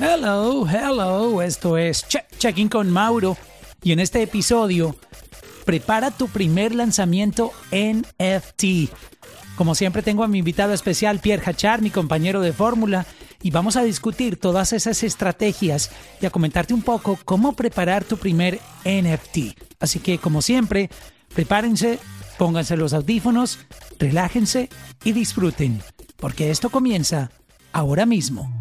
Hello, hello, esto es Checking con Mauro y en este episodio prepara tu primer lanzamiento NFT. Como siempre tengo a mi invitado especial Pierre Hachar, mi compañero de fórmula, y vamos a discutir todas esas estrategias y a comentarte un poco cómo preparar tu primer NFT. Así que como siempre, prepárense, pónganse los audífonos, relájense y disfruten, porque esto comienza ahora mismo.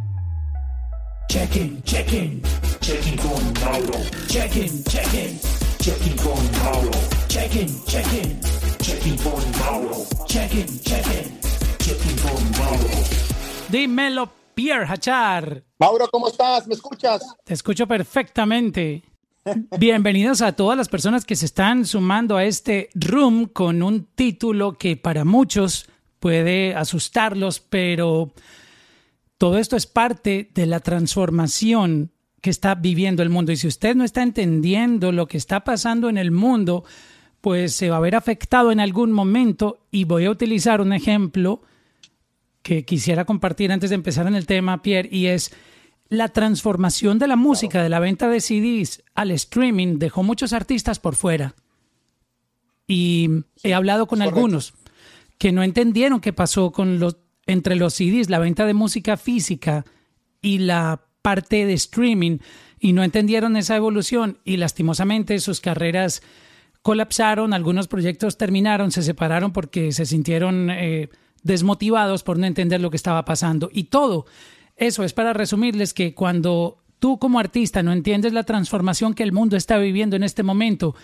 Check-in, check-in, check-in con Mauro. Check-in, check-in, check-in con Mauro. Check-in, check-in, check-in con Mauro. Check-in, check-in, check-in con Mauro. Dímelo, Pierre Hachar. Mauro, ¿cómo estás? ¿Me escuchas? Te escucho perfectamente. Bienvenidos a todas las personas que se están sumando a este room con un título que para muchos puede asustarlos, pero todo esto es parte de la transformación que está viviendo el mundo. Y si usted no está entendiendo lo que está pasando en el mundo, pues se va a ver afectado en algún momento. Y voy a utilizar un ejemplo que quisiera compartir antes de empezar en el tema, Pierre, y es la transformación de la música, de la venta de CDs al streaming, dejó muchos artistas por fuera. Y he hablado con algunos que no entendieron qué pasó con los entre los CDs, la venta de música física y la parte de streaming y no entendieron esa evolución y lastimosamente sus carreras colapsaron, algunos proyectos terminaron, se separaron porque se sintieron eh, desmotivados por no entender lo que estaba pasando. Y todo eso es para resumirles que cuando tú como artista no entiendes la transformación que el mundo está viviendo en este momento,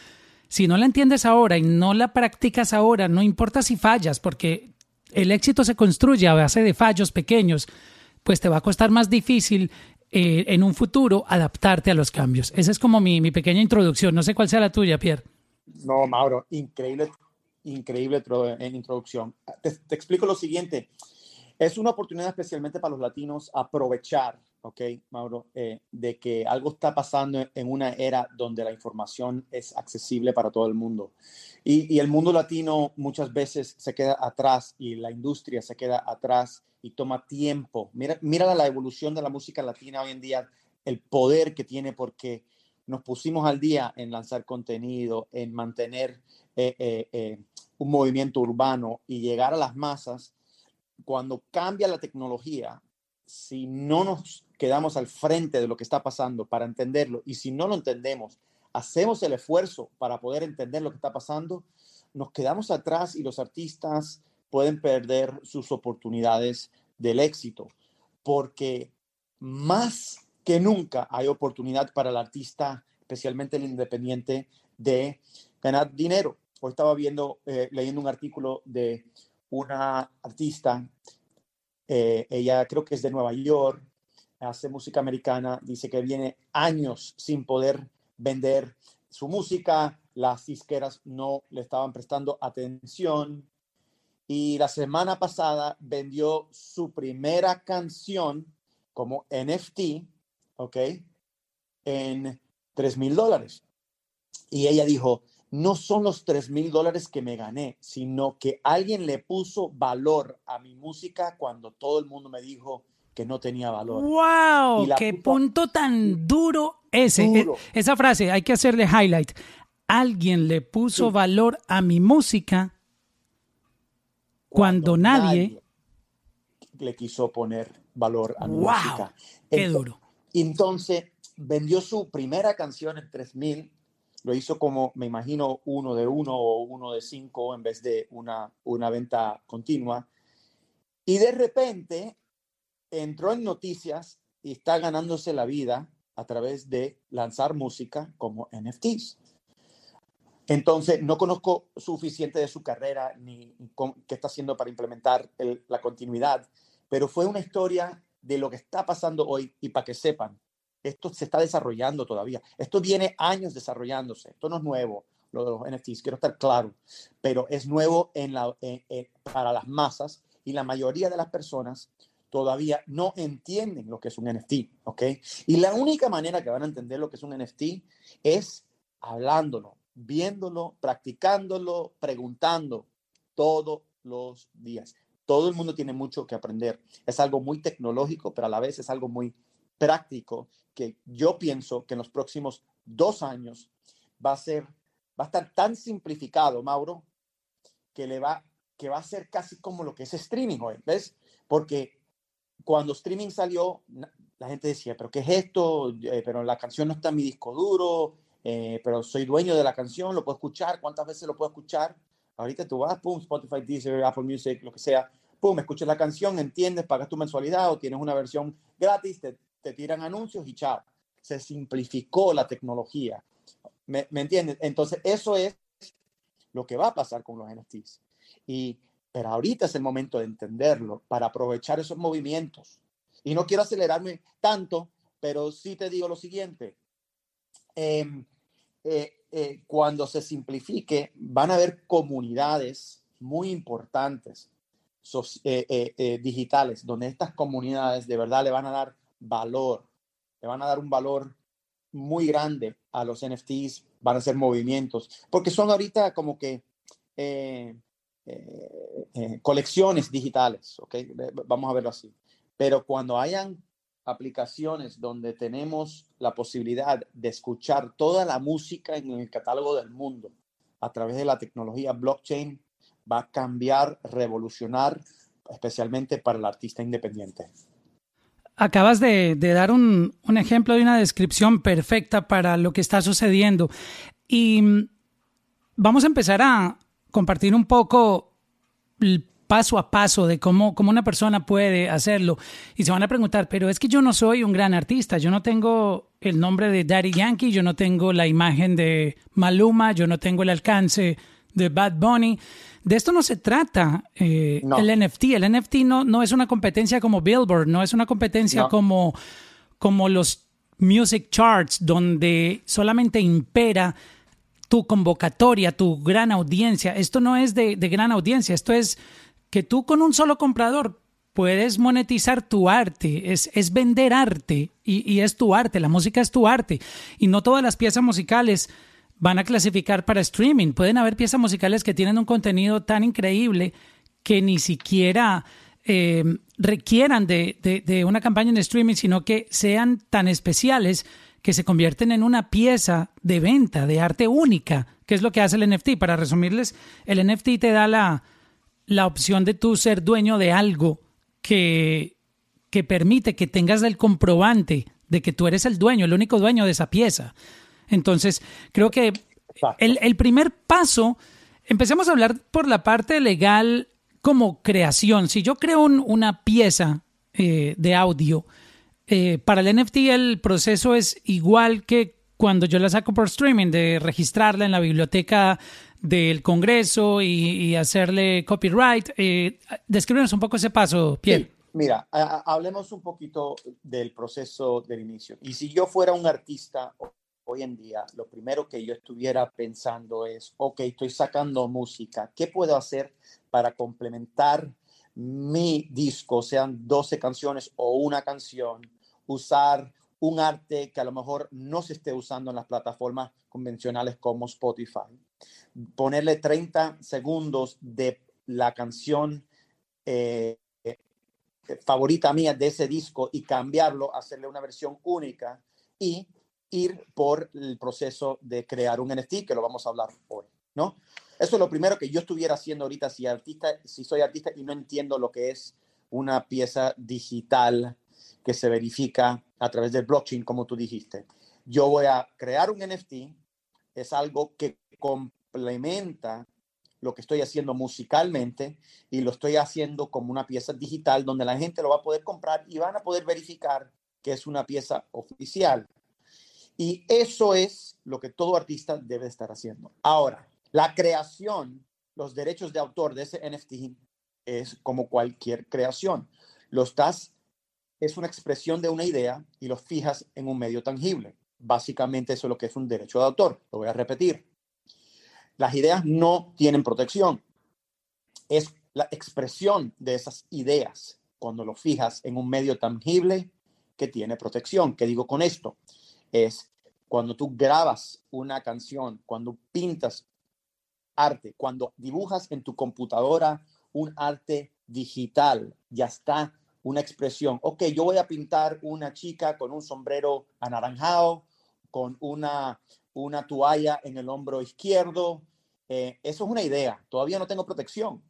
si no la entiendes ahora y no la practicas ahora, no importa si fallas, porque el éxito se construye a base de fallos pequeños, pues te va a costar más difícil eh, en un futuro adaptarte a los cambios. Esa es como mi, pequeña introducción. No sé cuál sea la tuya, Pierre. No, Mauro, increíble, increíble introducción. Te, explico lo siguiente. Es una oportunidad especialmente para los latinos aprovechar, ¿ok, Mauro? Eh, de que algo está pasando en una era donde la información es accesible para todo el mundo. Y, el mundo latino muchas veces se queda atrás y la industria se queda atrás y toma tiempo. Mira, la evolución de la música latina hoy en día, el poder que tiene porque nos pusimos al día en lanzar contenido, en mantener eh, eh, eh, un movimiento urbano y llegar a las masas. Cuando cambia la tecnología, si no nos quedamos al frente de lo que está pasando para entenderlo y si no lo entendemos, hacemos el esfuerzo para poder entender lo que está pasando, nos quedamos atrás y los artistas pueden perder sus oportunidades del éxito, porque más que nunca hay oportunidad para el artista, especialmente el independiente, de ganar dinero. Hoy estaba viendo, eh, leyendo un artículo de una artista, eh, ella creo que es de Nueva York, hace música americana, dice que viene años sin poder vender su música, las disqueras no le estaban prestando atención y la semana pasada vendió su primera canción como NFT, ¿ok? En 3 mil dólares. Y ella dijo, no son los 3 mil dólares que me gané, sino que alguien le puso valor a mi música cuando todo el mundo me dijo que no tenía valor. ¡Wow! ¡Qué punto tan duro ese! E, esa frase hay que hacerle highlight. Alguien le puso valor a mi música cuando, nadie, le quiso poner valor a mi wow, música. ¡Qué duro! Entonces vendió su primera canción en 3000 lo hizo como, me imagino, uno de uno o uno de cinco en vez de una, una venta continua. Y de repente entró en noticias y está ganándose la vida a través de lanzar música como NFTs. Entonces, no conozco suficiente de su carrera ni qué está haciendo para implementar la continuidad, pero fue una historia de lo que está pasando hoy y para que sepan, esto se está desarrollando todavía. Esto viene años desarrollándose, esto no es nuevo, lo de los NFTs, quiero estar claro, pero es nuevo para las masas y la mayoría de las personas todavía no entienden lo que es un NFT, ¿ok? Y la única manera que van a entender lo que es un NFT es hablándolo, viéndolo, practicándolo, preguntando todos los días. Todo el mundo tiene mucho que aprender. Es algo muy tecnológico, pero a la vez es algo muy práctico que yo pienso que en los próximos dos años va a ser, va a estar tan simplificado, Mauro, que le va, que va a ser casi como lo que es streaming hoy, ¿ves? Porque cuando streaming salió, la gente decía, pero ¿qué es esto? Eh, pero la canción no está en mi disco duro, eh, pero soy dueño de la canción, lo puedo escuchar, ¿cuántas veces lo puedo escuchar? Ahorita tú vas, pum, Spotify, Deezer, Apple Music, lo que sea, pum, escuchas la canción, entiendes, pagas tu mensualidad o tienes una versión gratis, te, te tiran anuncios y chao. Se simplificó la tecnología. ¿Me, ¿Me, entiendes? Entonces, eso es lo que va a pasar con los NFTs. Y, pero ahorita es el momento de entenderlo para aprovechar esos movimientos. Y no quiero acelerarme tanto, pero sí te digo lo siguiente. Eh, eh, eh, cuando se simplifique, van a haber comunidades muy importantes eh, digitales, donde estas comunidades de verdad le van a dar valor, le van a dar un valor muy grande a los NFTs, van a ser movimientos, porque son ahorita como que colecciones digitales, ¿ok? Vamos a verlo así. Pero cuando hayan aplicaciones donde tenemos la posibilidad de escuchar toda la música en el catálogo del mundo a través de la tecnología blockchain, va a cambiar, revolucionar, especialmente para el artista independiente. Acabas de, dar un, un, ejemplo de una descripción perfecta para lo que está sucediendo. Y mm, vamos a empezar a compartir un poco el paso a paso de cómo, cómo una persona puede hacerlo. Y se van a preguntar, pero es que yo no soy un gran artista, yo no tengo el nombre de Daddy Yankee, yo no tengo la imagen de Maluma, yo no tengo el alcance de Bad Bunny. De esto no se trata eh, el NFT. El NFT no, no es una competencia como Billboard, no es una competencia como, como los music charts, donde solamente impera tu convocatoria, tu gran audiencia. Esto no es de, de gran audiencia, esto es que tú con un solo comprador puedes monetizar tu arte, es, es vender arte y, y, es tu arte, la música es tu arte y no todas las piezas musicales van a clasificar para streaming. Pueden haber piezas musicales que tienen un contenido tan increíble que ni siquiera eh, requieran de, de, de una campaña en streaming, sino que sean tan especiales que se convierten en una pieza de venta, de arte única, que es lo que hace el NFT. Para resumirles, el NFT te da la, la opción de tú ser dueño de algo que, que permite que tengas el comprobante de que tú eres el dueño, el único dueño de esa pieza. Entonces, creo que el, el primer paso, empecemos a hablar por la parte legal como creación. Si yo creo una pieza eh, de audio, eh, para el NFT el proceso es igual que cuando yo la saco por streaming, de registrarla en la biblioteca del Congreso y, hacerle copyright. Eh, descríbenos un poco ese paso, Pierre. mira, hablemos un poquito del proceso del inicio. Y si yo fuera un artista hoy en día, lo primero que yo estuviera pensando es, ok, estoy sacando música, ¿qué puedo hacer para complementar mi disco, sean 12 canciones o una canción, usar un arte que a lo mejor no se esté usando en las plataformas convencionales como Spotify. Ponerle 30 segundos de la canción eh, favorita mía de ese disco y cambiarlo, hacerle una versión única y ir por el proceso de crear un NFT, que lo vamos a hablar hoy, ¿no? Eso es lo primero que yo estuviera haciendo ahorita si, artista, si soy artista y no entiendo lo que es una pieza digital que se verifica a través del blockchain, como tú dijiste. Yo voy a crear un NFT, es algo que complementa lo que estoy haciendo musicalmente y lo estoy haciendo como una pieza digital donde la gente lo va a poder comprar y van a poder verificar que es una pieza oficial. Y eso es lo que todo artista debe estar haciendo. Ahora, la creación, los derechos de autor de ese NFT es como cualquier creación. Lo estás es una expresión de una idea y lo fijas en un medio tangible. Básicamente eso es lo que es un derecho de autor. Lo voy a repetir. Las ideas no tienen protección. Es la expresión de esas ideas cuando lo fijas en un medio tangible que tiene protección. ¿Qué digo con esto? Es cuando tú grabas una canción, cuando pintas arte, cuando dibujas en tu computadora un arte digital, ya está una expresión. Ok, yo voy a pintar una chica con un sombrero anaranjado, con una, una toalla en el hombro izquierdo. Eh, eso es una idea. Todavía no tengo protección.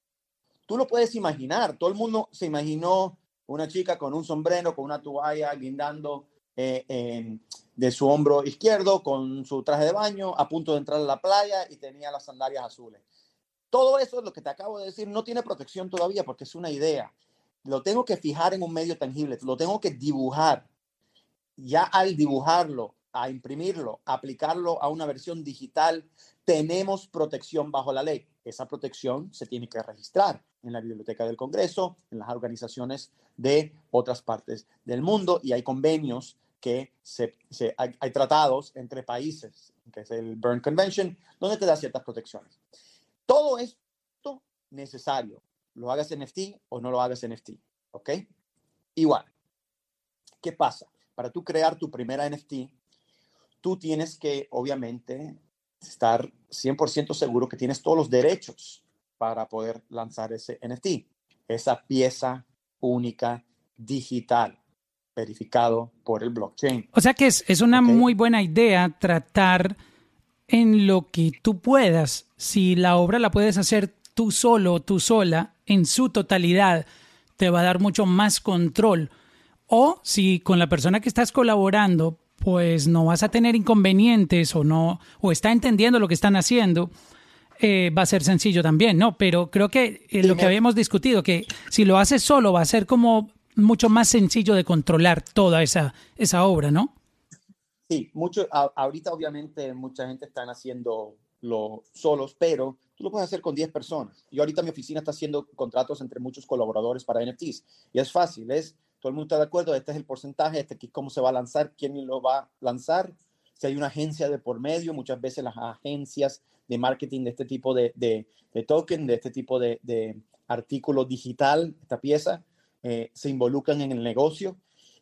Tú lo puedes imaginar. Todo el mundo se imaginó una chica con un sombrero, con una toalla guindando eh, de su hombro izquierdo, con su traje de baño, a punto de entrar a la playa y tenía las sandalias azules. Todo eso es lo que te acabo de decir. No tiene protección todavía porque es una idea lo tengo que fijar en un medio tangible, lo tengo que dibujar. Ya al dibujarlo, a imprimirlo, aplicarlo a una versión digital, tenemos protección bajo la ley. Esa protección se tiene que registrar en la Biblioteca del Congreso, en las organizaciones de otras partes del mundo y hay convenios que hay, tratados entre países, que es el Berne Convention, donde te da ciertas protecciones. Todo esto necesario lo hagas NFT o no lo hagas NFT, ¿ok? Igual. ¿Qué pasa? Para tú crear tu primera NFT, tú tienes que, obviamente, estar 100% seguro que tienes todos los derechos para poder lanzar ese NFT, esa pieza única digital verificado por el blockchain. O sea que es, es una muy buena idea tratar en lo que tú puedas. Si la obra la puedes hacer tú solo, tú sola, en su totalidad, te va a dar mucho más control. O si con la persona que estás colaborando, pues no vas a tener inconvenientes o no, o está entendiendo lo que están haciendo, eh, va a ser sencillo también, ¿no? Pero creo que eh, lo que habíamos discutido, que si lo haces solo va a ser como mucho más sencillo de controlar toda esa, esa obra, ¿no? Sí, mucho, ahorita obviamente mucha gente están haciendo lo solos, pero tú lo puedes hacer con 10 personas. Yo ahorita mi oficina está haciendo contratos entre muchos colaboradores para NFTs y es fácil, es todo el mundo está de acuerdo, este es el porcentaje, este es cómo se va a lanzar, quién lo va a lanzar. Si hay una agencia de por medio, muchas veces las agencias de marketing de este tipo de, de, token, de este tipo de, de artículo digital, esta pieza, eh, se involucran en el negocio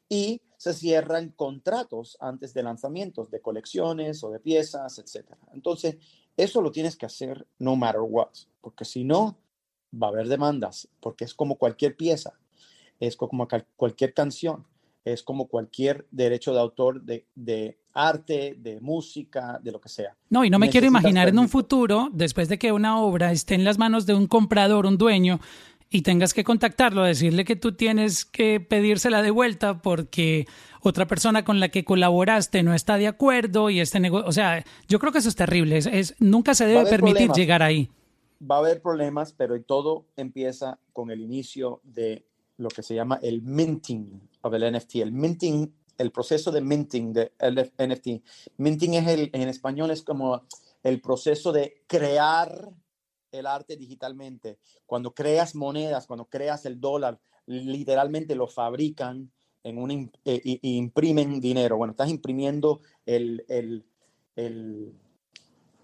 y se cierran contratos antes de lanzamientos de colecciones o de piezas, etc. Entonces, eso lo tienes que hacer no matter what, porque si no, va a haber demandas, porque es como cualquier pieza, es como cualquier canción, es como cualquier derecho de autor de, arte, de música, de lo que sea. No, y no me quiero imaginar en un futuro, después de que una obra esté en las manos de un comprador, un dueño, y tengas que contactarlo, decirle que tú tienes que pedírsela de vuelta porque otra persona con la que colaboraste no está de acuerdo y este negocio, o sea, yo creo que eso es terrible, es, nunca se debe permitir llegar ahí. Va a haber problemas, pero todo empieza con el inicio de lo que se llama el minting of el NFT, el minting, el proceso de minting de NFT. Minting es el, en español es como el proceso de crear el arte digitalmente. Cuando creas monedas, cuando creas el dólar, literalmente lo fabrican en un, eh, y, imprimen dinero. Bueno, estás imprimiendo el, el, el,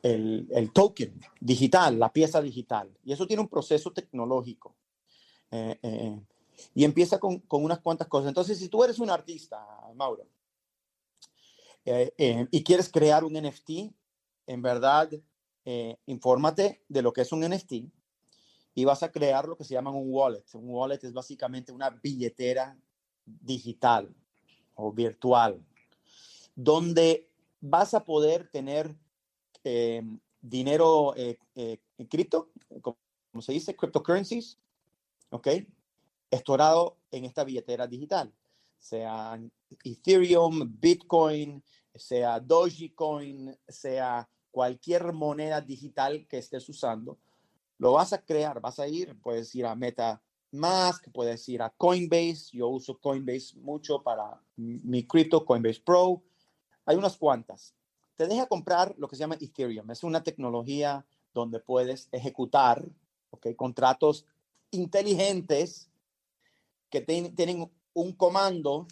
el, token digital, la pieza digital. Y eso tiene un proceso tecnológico. Eh, eh, y empieza con, con, unas cuantas cosas. Entonces, si tú eres un artista, Mauro, y quieres crear un NFT, en verdad eh, infórmate de lo que es un NFT y vas a crear lo que se llama un wallet. Un wallet es básicamente una billetera digital o virtual, donde vas a poder tener eh, dinero eh, eh cripto, como se dice, cryptocurrencies, ¿ok? Estorado en esta billetera digital, sea Ethereum, Bitcoin, sea Dogecoin, sea cualquier moneda digital que estés usando, lo vas a crear, vas a ir, puedes ir a MetaMask, puedes ir a Coinbase, yo uso Coinbase mucho para mi cripto, Coinbase Pro, hay unas cuantas. Te deja comprar lo que se llama Ethereum, es una tecnología donde puedes ejecutar okay, contratos inteligentes que tienen un comando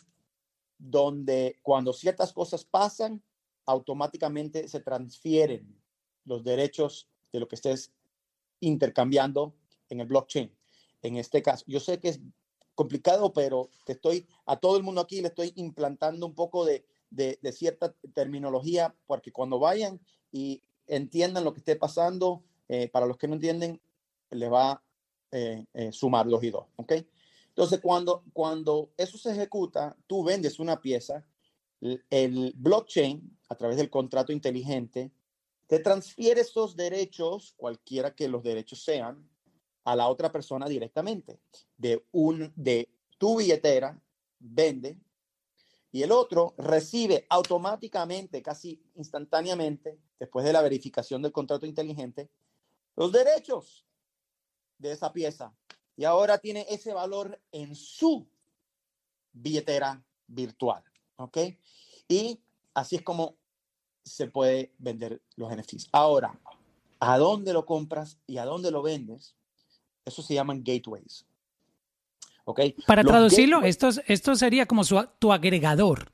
donde cuando ciertas cosas pasan, automáticamente se transfieren los derechos de lo que estés intercambiando en el blockchain. En este caso, yo sé que es complicado, pero te estoy, a todo el mundo aquí le estoy implantando un poco de, de, cierta terminología, porque cuando vayan y entiendan lo que esté pasando, eh, para los que no entienden, les va a eh, eh, sumar dos y dos, ¿ok? Entonces, cuando, cuando eso se ejecuta, tú vendes una pieza, el blockchain, a través del contrato inteligente, te transfiere esos derechos, cualquiera que los derechos sean, a la otra persona directamente. De, un, de tu billetera, vende, y el otro recibe automáticamente, casi instantáneamente, después de la verificación del contrato inteligente, los derechos de esa pieza. Y ahora tiene ese valor en su billetera virtual. ¿Ok? Y así es como se puede vender los NFTs. Ahora, ¿a dónde lo compras y a dónde lo vendes? Eso se llaman gateways. ¿Ok? Para traducirlo, esto, esto sería como su, tu agregador.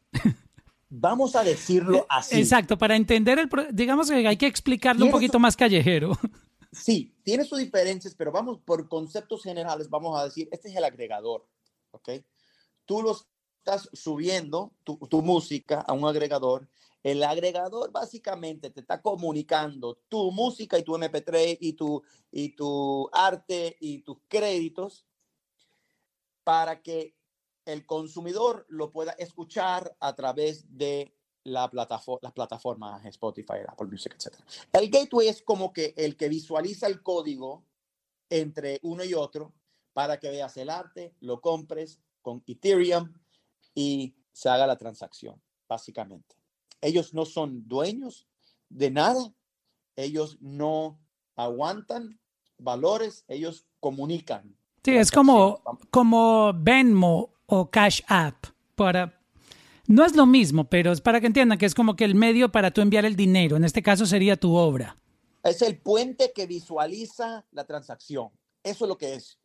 Vamos a decirlo así. Exacto, para entender el, digamos que hay que explicarlo un poquito más callejero. Sí, tiene sus diferencias, pero vamos por conceptos generales, vamos a decir, este es el agregador, ¿ok? Tú los estás subiendo tu, tu música a un agregador el agregador básicamente te está comunicando tu música y tu MP3 y tu, y tu arte y tus créditos para que el consumidor lo pueda escuchar a través de la plataforma, las plataformas Spotify, Apple Music, etc. El gateway es como que el que visualiza el código entre uno y otro para que veas el arte, lo compres con Ethereum y se haga la transacción, básicamente. Ellos no son dueños de nada, ellos no aguantan valores, ellos comunican. Sí, es como, como Venmo o Cash App. Para, no es lo mismo, pero es para que entiendan que es como que el medio para tú enviar el dinero. En este caso sería tu obra. Es el puente que visualiza la transacción. Eso es lo que es.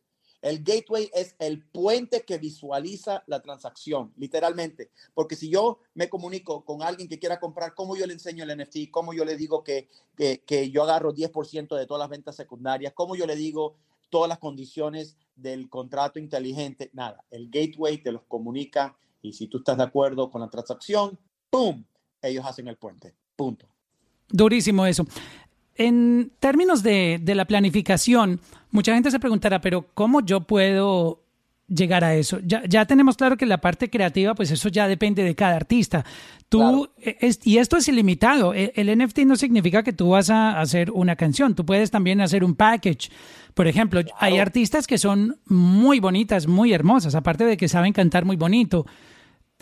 El gateway es el puente que visualiza la transacción, literalmente. Porque si yo me comunico con alguien que quiera comprar, ¿cómo yo le enseño el NFT? ¿Cómo yo le digo que, que, yo agarro 10% de todas las ventas secundarias? ¿Cómo yo le digo todas las condiciones del contrato inteligente? Nada, el gateway te los comunica y si tú estás de acuerdo con la transacción, ¡pum! Ellos hacen el puente. Punto. Durísimo eso. En términos de, la planificación, mucha gente se preguntará, pero ¿cómo yo puedo llegar a eso? Ya, tenemos claro que la parte creativa, pues eso ya depende de cada artista. Tú, e, y esto es ilimitado. E, el, NFT no significa que tú vas a hacer una canción. Tú puedes también hacer un package. Por ejemplo, hay artistas que son muy bonitas, muy hermosas, aparte de que saben cantar muy bonito.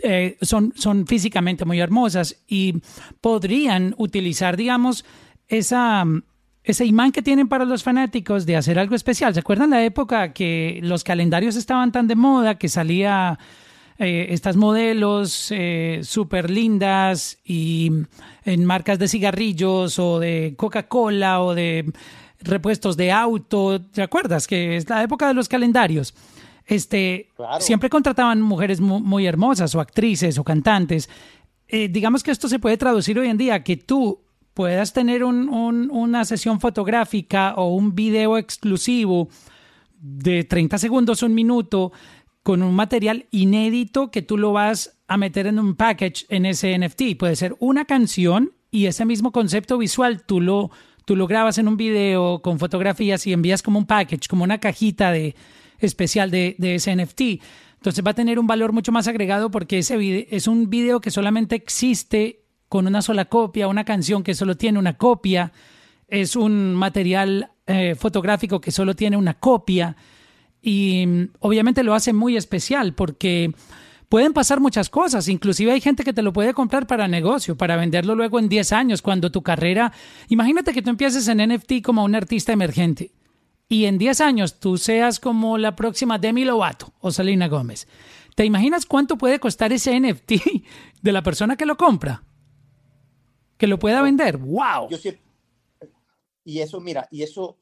Eh, son, son físicamente muy hermosas y podrían utilizar, digamos, esa, ese imán que tienen para los fanáticos de hacer algo especial. ¿Se acuerdan la época que los calendarios estaban tan de moda que salía eh, estas modelos eh, súper lindas y en marcas de cigarrillos o de Coca-Cola o de repuestos de auto? ¿Te acuerdas? Que es la época de los calendarios. Este, Siempre contrataban mujeres muy, hermosas o actrices o cantantes. Eh, digamos que esto se puede traducir hoy en día, que tú puedas tener una sesión fotográfica o un video exclusivo de 30 segundos, un minuto, con un material inédito que tú lo vas a meter en un package en ese NFT. Puede ser una canción y ese mismo concepto visual tú lo, tú lo grabas en un video con fotografías y envías como un package, como una cajita de, especial de, de ese NFT. Entonces va a tener un valor mucho más agregado porque ese es un video que solamente existe con una sola copia, una canción que solo tiene una copia, es un material eh, fotográfico que solo tiene una copia y mm, obviamente lo hace muy especial porque pueden pasar muchas cosas, inclusive hay gente que te lo puede comprar para negocio, para venderlo luego en 10 años, cuando tu carrera, imagínate que tú empieces en NFT como un artista emergente y en 10 años tú seas como la próxima Demi Lovato o Selena Gómez. ¿Te imaginas cuánto puede costar ese NFT de la persona que lo compra? Que lo pueda vender. ¡Wow! y eso, mira, y eso,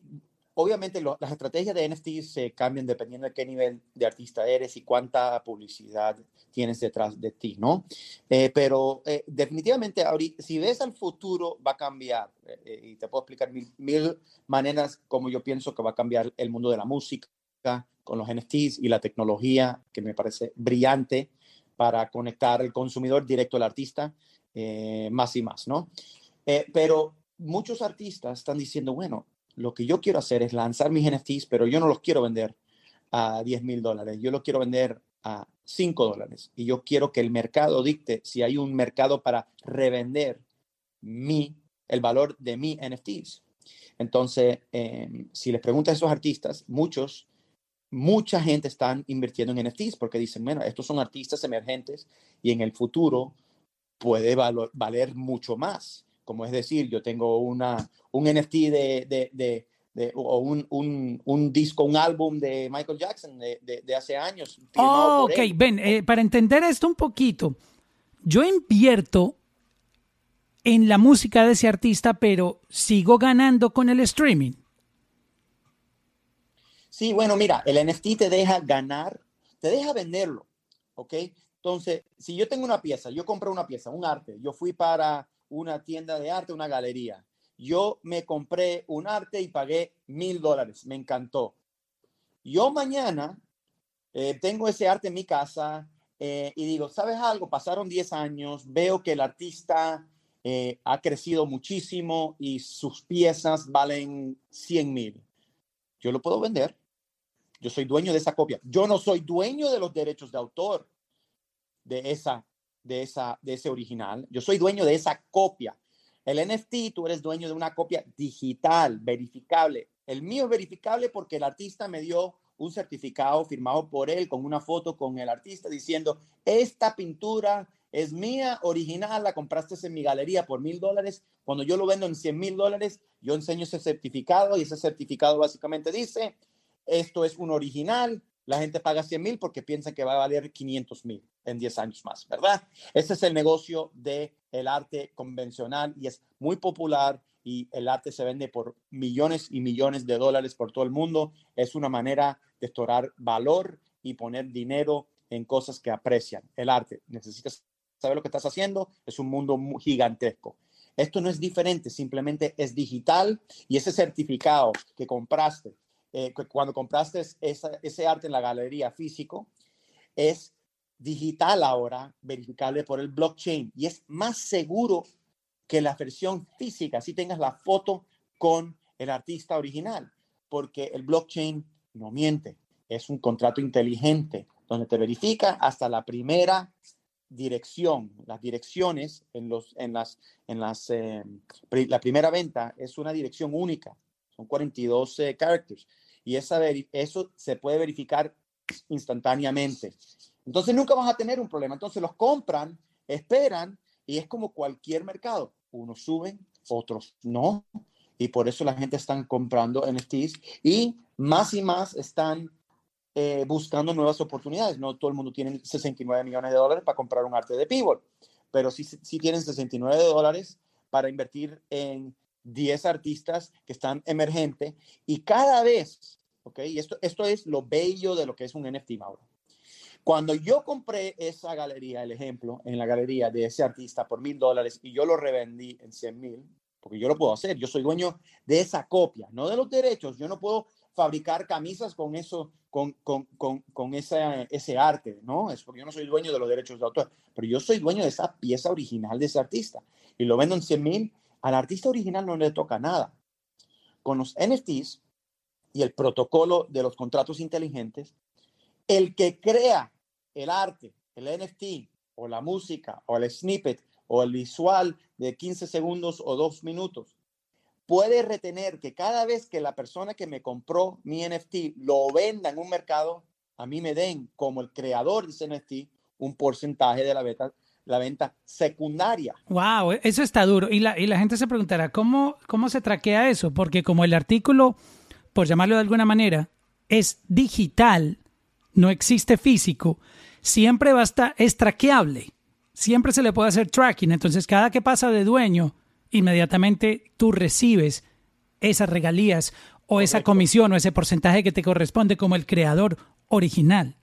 obviamente las estrategias de NFT se cambian dependiendo de qué nivel de artista eres y cuánta publicidad tienes detrás de ti, ¿no? Eh, pero eh, definitivamente, ahorita, si ves al futuro, va a cambiar. Eh, y te puedo explicar mil, mil maneras como yo pienso que va a cambiar el mundo de la música con los NFTs y la tecnología, que me parece brillante para conectar el consumidor directo al artista. Eh, más y más, ¿no? Eh, pero muchos artistas están diciendo, bueno, lo que yo quiero hacer es lanzar mis NFTs, pero yo no los quiero vender a 10 mil dólares, yo lo quiero vender a 5 dólares y yo quiero que el mercado dicte si hay un mercado para revender mi, el valor de mi NFTs. Entonces, em, si les preguntas a esos artistas, muchos, mucha gente están invirtiendo en NFTs porque dicen, bueno, estos son artistas emergentes y en el futuro puede valer mucho más. Como es decir, yo tengo una, un NFT de, de, de, o un, un, un, disco, un álbum de Michael Jackson de, hace años. Oh, ok, ven, eh, para entender esto un poquito, yo invierto en la música de ese artista, pero sigo ganando con el streaming. Sí, bueno, mira, el NFT te deja ganar, te deja venderlo, ¿ok? Entonces, si yo tengo una pieza, yo compré una pieza, un arte, yo fui para una tienda de arte, una galería, yo me compré un arte y pagué mil dólares, me encantó. Yo mañana eh, tengo ese arte en mi casa eh, y digo, ¿sabes algo? Pasaron 10 años, veo que el artista eh, ha crecido muchísimo y sus piezas valen 100 mil. Yo lo puedo vender. Yo soy dueño de esa copia. Yo no soy dueño de los derechos de autor de esa, de esa, de ese original. Yo soy dueño de esa copia. El NFT, tú eres dueño de una copia digital, verificable. El mío es verificable porque el artista me dio un certificado firmado por él con una foto con el artista diciendo, esta pintura es mía, original, la compraste en mi galería por mil dólares. Cuando yo lo vendo en 100 mil dólares, yo enseño ese certificado y ese certificado básicamente dice, esto es un original, la gente paga 100 mil porque piensa que va a valer 500 mil en 10 años más, ¿verdad? Ese es el negocio del el arte convencional y es muy popular y el arte se vende por millones y millones de dólares por todo el mundo. Es una manera de estorar valor y poner dinero en cosas que aprecian. El arte, necesitas sabe lo que estás haciendo, es un mundo gigantesco. Esto no es diferente, simplemente es digital y ese certificado que compraste, eh, cuando compraste ese arte en la galería físico, es digital ahora, verificable por el blockchain y es más seguro que la versión física, si tengas la foto con el artista original, porque el blockchain no miente, es un contrato inteligente donde te verifica hasta la primera dirección, las direcciones en, los, en las, en las, eh, la primera venta es una dirección única, son 42 eh, characters y eso se puede verificar instantáneamente. Entonces nunca vas a tener un problema. Entonces los compran, esperan y es como cualquier mercado. Unos suben, otros no. Y por eso la gente está comprando NFTs y más y más están eh, buscando nuevas oportunidades. No todo el mundo tiene 69 millones de dólares para comprar un arte de pivot, pero sí, sí tienen 69 dólares para invertir en 10 artistas que están emergentes y cada vez, ¿ok? Esto, esto es lo bello de lo que es un NFT, Mauro. Cuando yo compré esa galería, el ejemplo, en la galería de ese artista por mil dólares y yo lo revendí en 100 mil, porque yo lo puedo hacer, yo soy dueño de esa copia, no de los derechos, yo no puedo fabricar camisas con eso, con, con, con, con ese, ese arte, ¿no? Es porque yo no soy dueño de los derechos de autor, pero yo soy dueño de esa pieza original de ese artista y lo vendo en 100 mil, al artista original no le toca nada. Con los NFTs y el protocolo de los contratos inteligentes, el que crea el arte, el NFT o la música o el snippet o el visual de 15 segundos o 2 minutos puede retener que cada vez que la persona que me compró mi NFT lo venda en un mercado, a mí me den como el creador de ese NFT un porcentaje de la venta, la venta secundaria. Wow, eso está duro. Y la, y la gente se preguntará, ¿cómo, ¿cómo se traquea eso? Porque como el artículo, por llamarlo de alguna manera, es digital, no existe físico, siempre va a estar, es traqueable. Siempre se le puede hacer tracking. Entonces, cada que pasa de dueño inmediatamente tú recibes esas regalías o esa comisión o ese porcentaje que te corresponde como el creador original.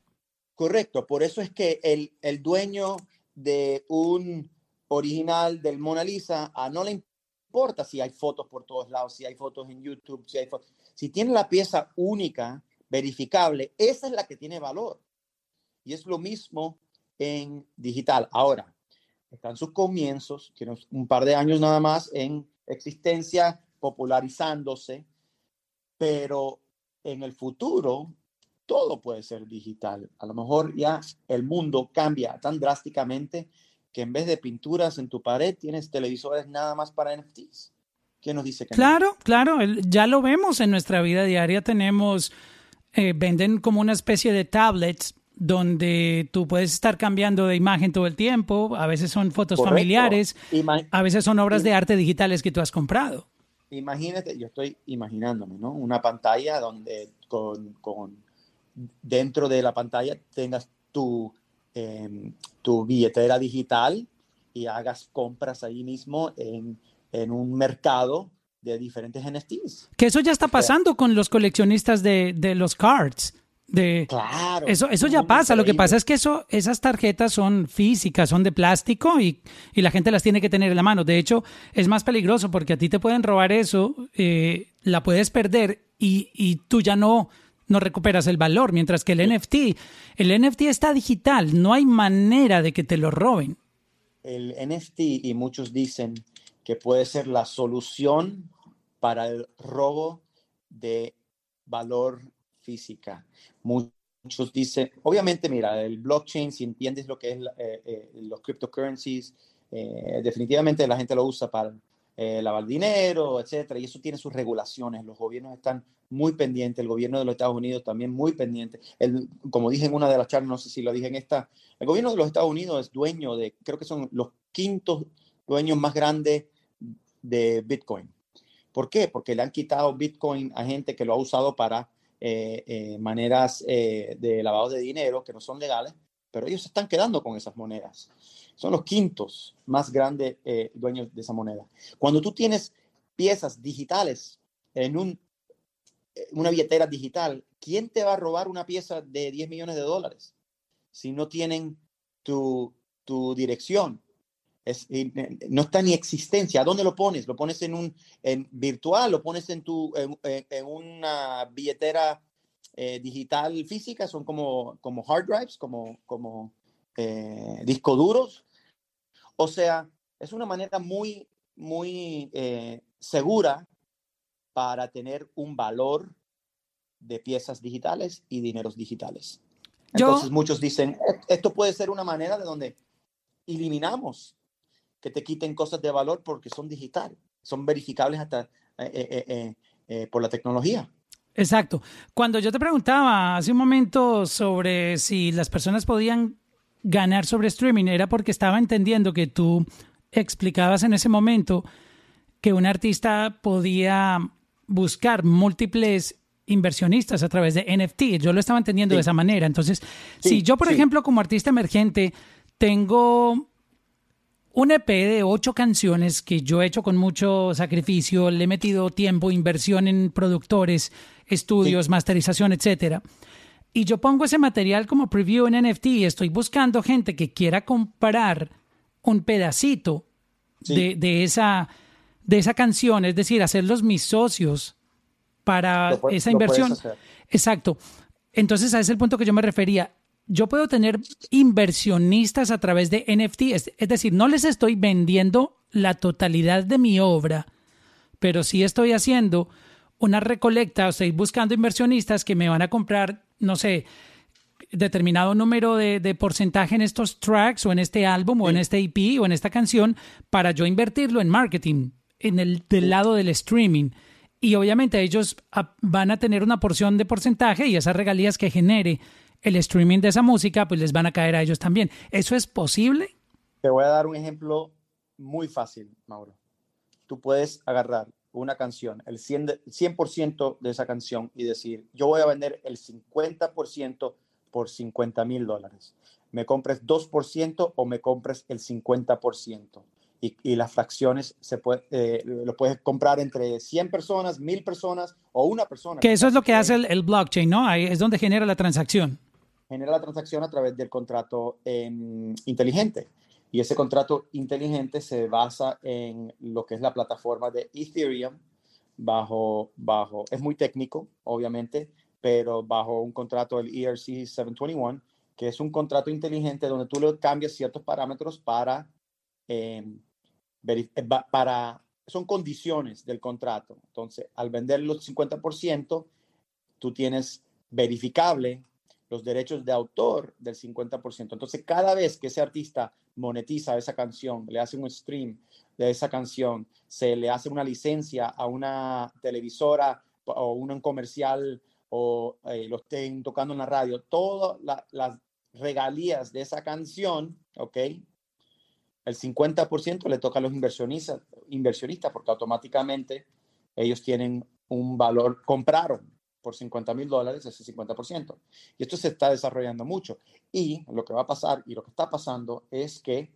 Correcto, por eso es que el, el dueño de un original del Mona Lisa a no le importa si hay fotos por todos lados, si hay fotos en YouTube, si hay tiene la pieza única, verificable, esa es la que tiene valor. Y es lo mismo en digital. Ahora, están sus comienzos, tienen un par de años nada más en existencia, popularizándose, pero en el futuro todo puede ser digital. A lo mejor ya el mundo cambia tan drásticamente que en vez de pinturas en tu pared tienes televisores nada más para NFTs. ¿Qué nos dice? Que claro, claro, ya lo vemos en nuestra vida diaria. Tenemos, eh, venden como una especie de tablets donde tú puedes estar cambiando de imagen todo el tiempo. A veces son fotos familiares, a veces son obras de arte digitales que tú has comprado. Imagínate, yo estoy imaginándome, ¿no? Una pantalla donde con, con dentro de la pantalla tengas tu, em, tu billetera digital y hagas compras ahí mismo en, en un mercado de diferentes NFTs. Que eso ya está pasando con los coleccionistas de, de los cards. De, claro. Eso, eso ya pasa. Lo que pasa es que eso, esas tarjetas son físicas, son de plástico y, y, la gente las tiene que tener en la mano. De hecho, es más peligroso porque a ti te pueden robar eso, eh, la puedes perder y, y tú ya no, no recuperas el valor, mientras que el NFT, el NFT está digital, no hay manera de que te lo roben. El NFT, y muchos dicen que puede ser la solución para el robo de valor física. Muchos dicen, obviamente, mira, el blockchain, si entiendes lo que es eh, eh, los cryptocurrencies, eh, definitivamente la gente lo usa para lavar dinero, etcétera, y eso tiene sus regulaciones. Los gobiernos están muy pendientes, el gobierno de los Estados Unidos también muy pendiente. El, como dije en una de las charlas, no sé si lo dije en esta, el gobierno de los Estados Unidos es dueño de, creo que son los quintos dueños más grandes de Bitcoin. ¿Por qué? Porque le han quitado Bitcoin a gente que lo ha usado para eh, eh, maneras eh, de lavado de dinero que no son legales, pero ellos se están quedando con esas monedas. Son los quintos más grandes dueños de esa moneda. Cuando tú tienes piezas digitales en un, una billetera digital, ¿quién te va a robar una pieza de 10 millones de dólares si no tienen tu, tu dirección? no está ni existencia. ¿A dónde lo pones? ¿Lo pones en un virtual? ¿Lo pones en, tu, en, una billetera eh, digital física? Son como, como hard drives, como, como eh, discos duros. O sea, es una manera muy, muy eh, segura para tener un valor de piezas digitales y dineros digitales. Entonces muchos dicen, esto puede ser una manera de donde eliminamos que te quiten cosas de valor porque son digital, son verificables hasta eh, eh, eh, por la tecnología. Exacto. Cuando yo te preguntaba hace un momento sobre si las personas podían ganar sobre streaming, era porque estaba entendiendo que tú explicabas en ese momento que un artista podía buscar múltiples inversionistas a través de NFT. Yo lo estaba entendiendo de esa manera. Entonces, si yo, por ejemplo, como artista emergente, tengo un EP de ocho canciones que yo he hecho con mucho sacrificio, le he metido tiempo, inversión en productores, estudios, masterización, etcétera. Y yo pongo ese material como preview en NFT y estoy buscando gente que quiera comprar un pedacito de, esa, de esa canción, es decir, hacerlos mis socios para esa inversión. Exacto. Entonces, a ese es el punto que yo me refería yo puedo tener inversionistas a través de NFT, es, decir, no les estoy vendiendo la totalidad de mi obra, pero sí estoy haciendo una recolecta, o estoy buscando inversionistas que me van a comprar, no sé, determinado número de, porcentaje en estos tracks o en este álbum o en este EP o en esta canción para yo invertirlo en marketing, en el del lado del streaming. Y obviamente ellos van a tener una porción de porcentaje y esas regalías que genere el streaming de esa música, pues les van a caer a ellos también. ¿Eso es posible? Te voy a dar un ejemplo muy fácil, Mauro. Tú puedes agarrar una canción, el 100%, de, esa canción y decir, yo voy a vender el 50% por 50 mil dólares. Me compres 2% o me compres el 50%. Y, y, las fracciones se puede, eh, lo puedes comprar entre 100 personas, 1000 personas o una persona. Que eso es lo que hace el, el blockchain, ¿no? Ahí es donde genera la transacción genera la transacción a través del contrato inteligente. Y ese contrato inteligente se basa en lo que es la plataforma de Ethereum, bajo, bajo, es muy técnico, obviamente, pero bajo un contrato del ERC 721, que es un contrato inteligente donde tú le cambias ciertos parámetros para, em, eh, para, son condiciones del contrato. Entonces, al vender los 50%, tú tienes verificable los derechos de autor del 50%. Entonces, cada vez que ese artista monetiza esa canción, le hace un stream de esa canción, se le hace una licencia a una televisora o un comercial o eh, lo estén tocando en la radio, todas las regalías de esa canción, ¿ok? El 50% le toca a los inversionistas, inversionistas porque automáticamente ellos tienen un valor, compraron por 50 mil dólares ese 50%. Y esto se está desarrollando mucho. Y lo que va a pasar y lo que está pasando es que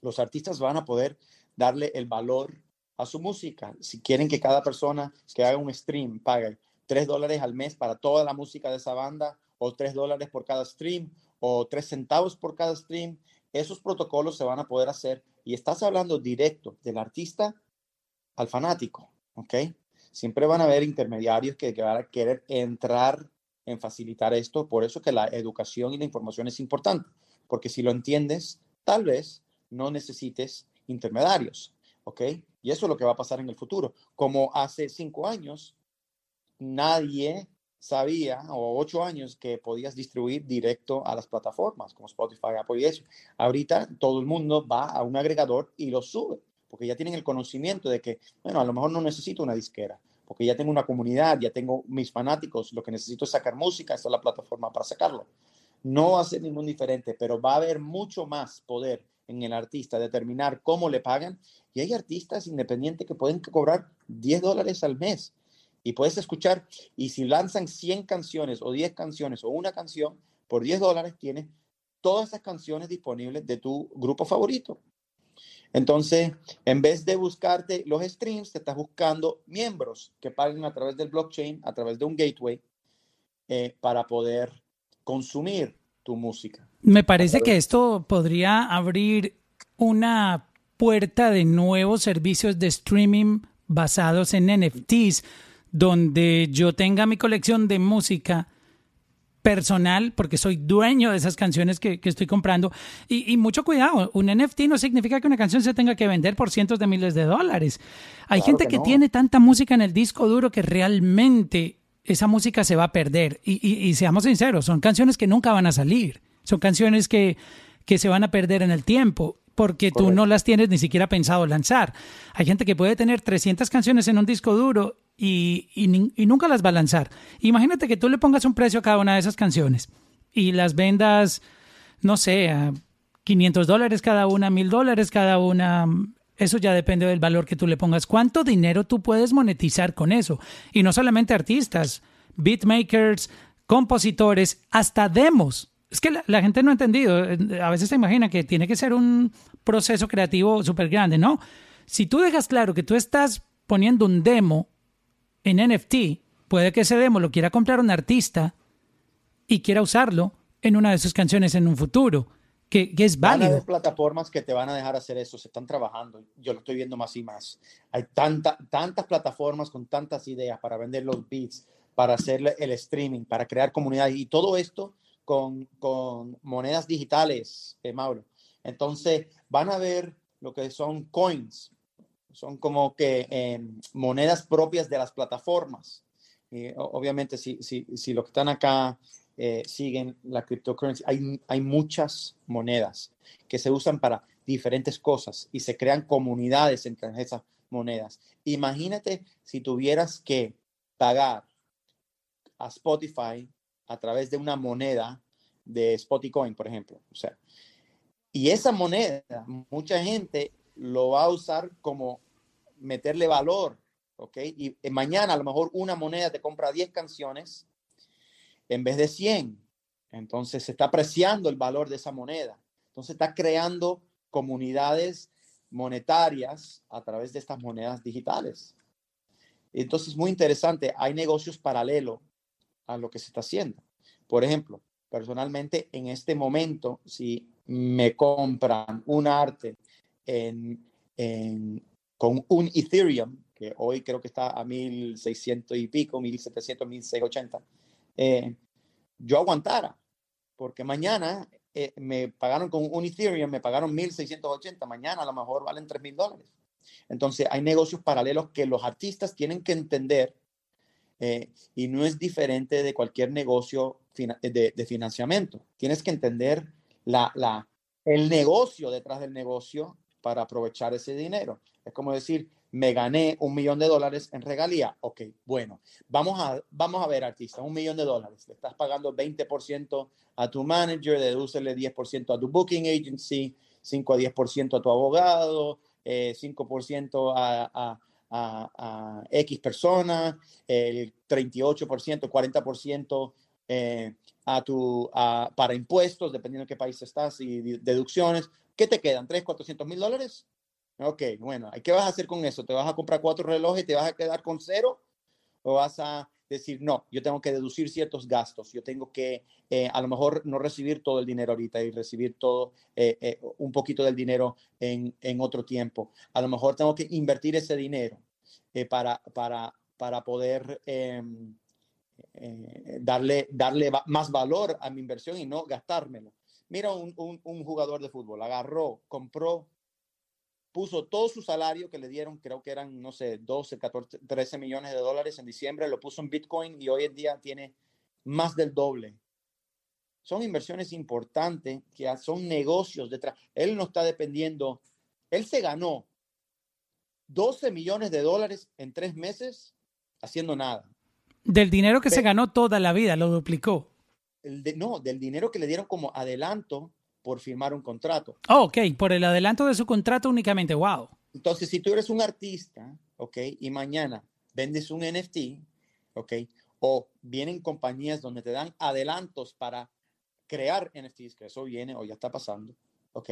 los artistas van a poder darle el valor a su música. Si quieren que cada persona que haga un stream pague 3 dólares al mes para toda la música de esa banda, o 3 dólares por cada stream, o 3 centavos por cada stream, esos protocolos se van a poder hacer y estás hablando directo del artista al fanático, ¿ok? Siempre van a haber intermediarios que, que van a querer entrar en facilitar esto, por eso que la educación y la información es importante, porque si lo entiendes, tal vez no necesites intermediarios, ¿ok? Y eso es lo que va a pasar en el futuro. Como hace cinco años, nadie sabía, o ocho años, que podías distribuir directo a las plataformas como Spotify, Apple y eso. Ahorita todo el mundo va a un agregador y lo sube, porque ya tienen el conocimiento de que, bueno, a lo mejor no necesito una disquera, porque ya tengo una comunidad, ya tengo mis fanáticos, lo que necesito es sacar música, esta es la plataforma para sacarlo. No va a ser ningún diferente, pero va a haber mucho más poder en el artista determinar cómo le pagan. Y hay artistas independientes que pueden cobrar 10 dólares al mes y puedes escuchar. Y si lanzan 100 canciones o 10 canciones o una canción, por 10 dólares tienes todas esas canciones disponibles de tu grupo favorito. Entonces, en vez de buscarte los streams, te estás buscando miembros que paguen a través del blockchain, a través de un gateway, eh, para poder consumir tu música. Me parece que esto podría abrir una puerta de nuevos servicios de streaming basados en NFTs donde yo tenga mi colección de música personal, porque soy dueño de esas canciones que, estoy comprando. Y, mucho cuidado, un NFT no significa que una canción se tenga que vender por cientos de miles de dólares. Hay gente que, tiene tanta música en el disco duro que realmente esa música se va a perder. Y, seamos sinceros, son canciones que nunca van a salir. Son canciones que, que se van a perder en el tiempo porque tú no las tienes ni siquiera pensado lanzar. Hay gente que puede tener 300 canciones en un disco duro y, y, nunca las va a lanzar. Imagínate que tú le pongas un precio a cada una de esas canciones y las vendas, no sé, a 500 dólares cada una, 1000 dólares cada una. Eso ya depende del valor que tú le pongas. ¿Cuánto dinero tú puedes monetizar con eso? Y no solamente artistas, beatmakers, compositores, hasta demos. Es que la, gente no ha entendido. A veces se imagina que tiene que ser un proceso creativo súper grande. No. Si tú dejas claro que tú estás poniendo un demo en NFT, puede que ese demo lo quiera comprar un artista y quiera usarlo en una de sus canciones en un futuro, que, es válido. Hay plataformas que te van a dejar hacer eso, se están trabajando, yo lo estoy viendo más y más. Hay tanta, tantas plataformas con tantas ideas para vender los beats, para hacer el streaming, para crear comunidad y todo esto con, con monedas digitales, eh, Mauro. Entonces, van a ver lo que son coins, son como que em, monedas propias de las plataformas. Y, obviamente, si, si, si los que están acá eh, siguen la cryptocurrency, hay, hay muchas monedas que se usan para diferentes cosas y se crean comunidades entre esas monedas. Imagínate si tuvieras que pagar a Spotify a través de una moneda de Spotify, por ejemplo. O sea, y esa moneda, mucha gente lo va a usar como meterle valor, ¿ok? Y mañana a lo mejor una moneda te compra 10 canciones en vez de 100. Entonces se está apreciando el valor de esa moneda. Entonces está creando comunidades monetarias a través de estas monedas digitales. Entonces, muy interesante, hay negocios paralelos a lo que se está haciendo. Por ejemplo, personalmente, en este momento, si me compran un arte en, con un Ethereum, que hoy creo que está a 1600 y pico, 1700, 1680, eh, yo aguantara, porque mañana eh, me pagaron con un Ethereum, me pagaron 1680, mañana a lo mejor valen 3000 dólares. Entonces hay negocios paralelos que los artistas tienen que entender eh, y no es diferente de cualquier negocio de, de financiamiento. Tienes que entender la, la, el negocio detrás del negocio para aprovechar ese dinero. Es como decir, me gané un millón de dólares en regalía. Ok, bueno, vamos a, vamos a ver, artista, un millón de dólares. Le estás pagando 20% a tu manager, dedúcele 10% a tu booking agency, 5 a 10% a tu abogado, 5% eh, a, a, a, X personas, el 38%, 40% eh, a tu, para impuestos, dependiendo de qué país estás, y deducciones. ¿Qué te quedan? ¿3, 400 mil dólares? Ok, bueno, ¿qué vas a hacer con eso? ¿Te vas a comprar cuatro relojes y te vas a quedar con cero? ¿O vas a decir, no, yo tengo que deducir ciertos gastos, yo tengo que eh, a lo mejor no recibir todo el dinero ahorita y recibir todo, eh, eh, un poquito del dinero en, en, otro tiempo. A lo mejor tengo que invertir ese dinero para, para, para poder em, darle, darle más valor a mi inversión y no gastármelo. Mira un, un, un jugador de fútbol, agarró, compró puso todo su salario que le dieron, creo que eran, no sé, 12, 14, 13 millones de dólares en diciembre, lo puso en Bitcoin y hoy en día tiene más del doble. Son inversiones importantes, que son negocios detrás. Él no está dependiendo, él se ganó 12 millones de dólares en tres meses haciendo nada. Del dinero que se ganó toda la vida, lo duplicó. El de, no, del dinero que le dieron como adelanto por firmar un contrato. Oh, ok, por el adelanto de su contrato únicamente, wow. Entonces, si tú eres un artista, ok, y mañana vendes un NFT, ok, o vienen compañías donde te dan adelantos para crear NFTs, que eso viene o ya está pasando, ok,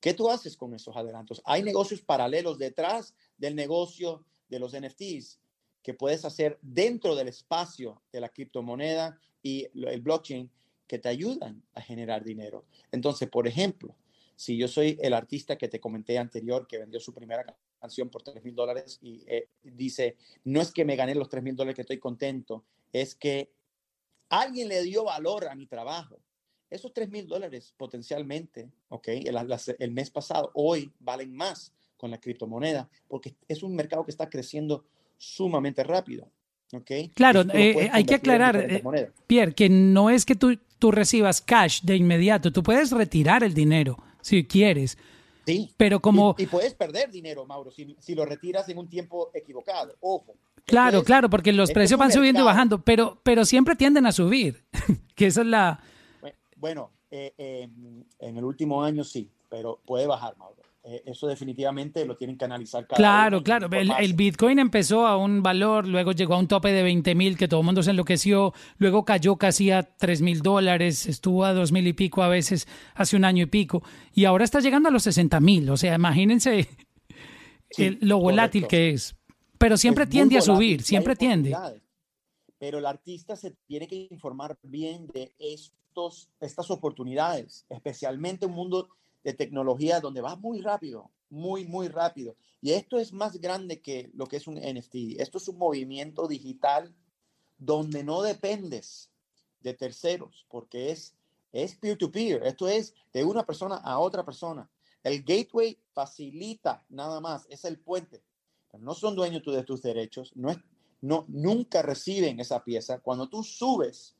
¿qué tú haces con esos adelantos? Hay negocios paralelos detrás del negocio de los NFTs que puedes hacer dentro del espacio de la criptomoneda y el blockchain que te ayudan a generar dinero. Entonces, por ejemplo, si yo soy el artista que te comenté anterior que vendió su primera canción por 3 mil dólares y eh, dice, no es que me gané los 3 mil dólares que estoy contento, es que alguien le dio valor a mi trabajo. Esos 3 mil dólares potencialmente, ok, el, el mes pasado, hoy valen más con la criptomoneda porque es un mercado que está creciendo sumamente rápido. Okay. Claro, eh, hay que aclarar, eh, Pierre, que no es que tú, tú recibas cash de inmediato, tú puedes retirar el dinero si quieres. Sí. Pero como... Y, puedes perder dinero, Mauro, si, si, lo retiras en un tiempo equivocado. Ojo. Claro, claro, porque los precios van subiendo y bajando, pero, pero siempre tienden a subir. que esa es la... Bueno, eh, en el último año sí, pero puede bajar, Mauro. Eh, eso definitivamente lo tienen que analizar cada Claro, claro. El, Bitcoin empezó a un valor, luego llegó a un tope de 20 mil que todo el mundo se enloqueció, luego cayó casi a 3 mil dólares, estuvo a 2 mil y pico a veces hace un año y pico, y ahora está llegando a los 60 mil. O sea, imagínense lo volátil que es. Pero siempre tiende a subir, siempre tiende. Pero el artista se tiene que informar bien de estos, estas oportunidades, especialmente un mundo de tecnología donde va muy rápido, muy, muy rápido. Y esto es más grande que lo que es un NFT. Esto es un movimiento digital donde no dependes de terceros, porque es es peer-to-peer. Esto es de una persona a otra persona. El gateway facilita nada más, es el puente. No son dueños de tus derechos, no es, no, nunca reciben esa pieza. Cuando tú subes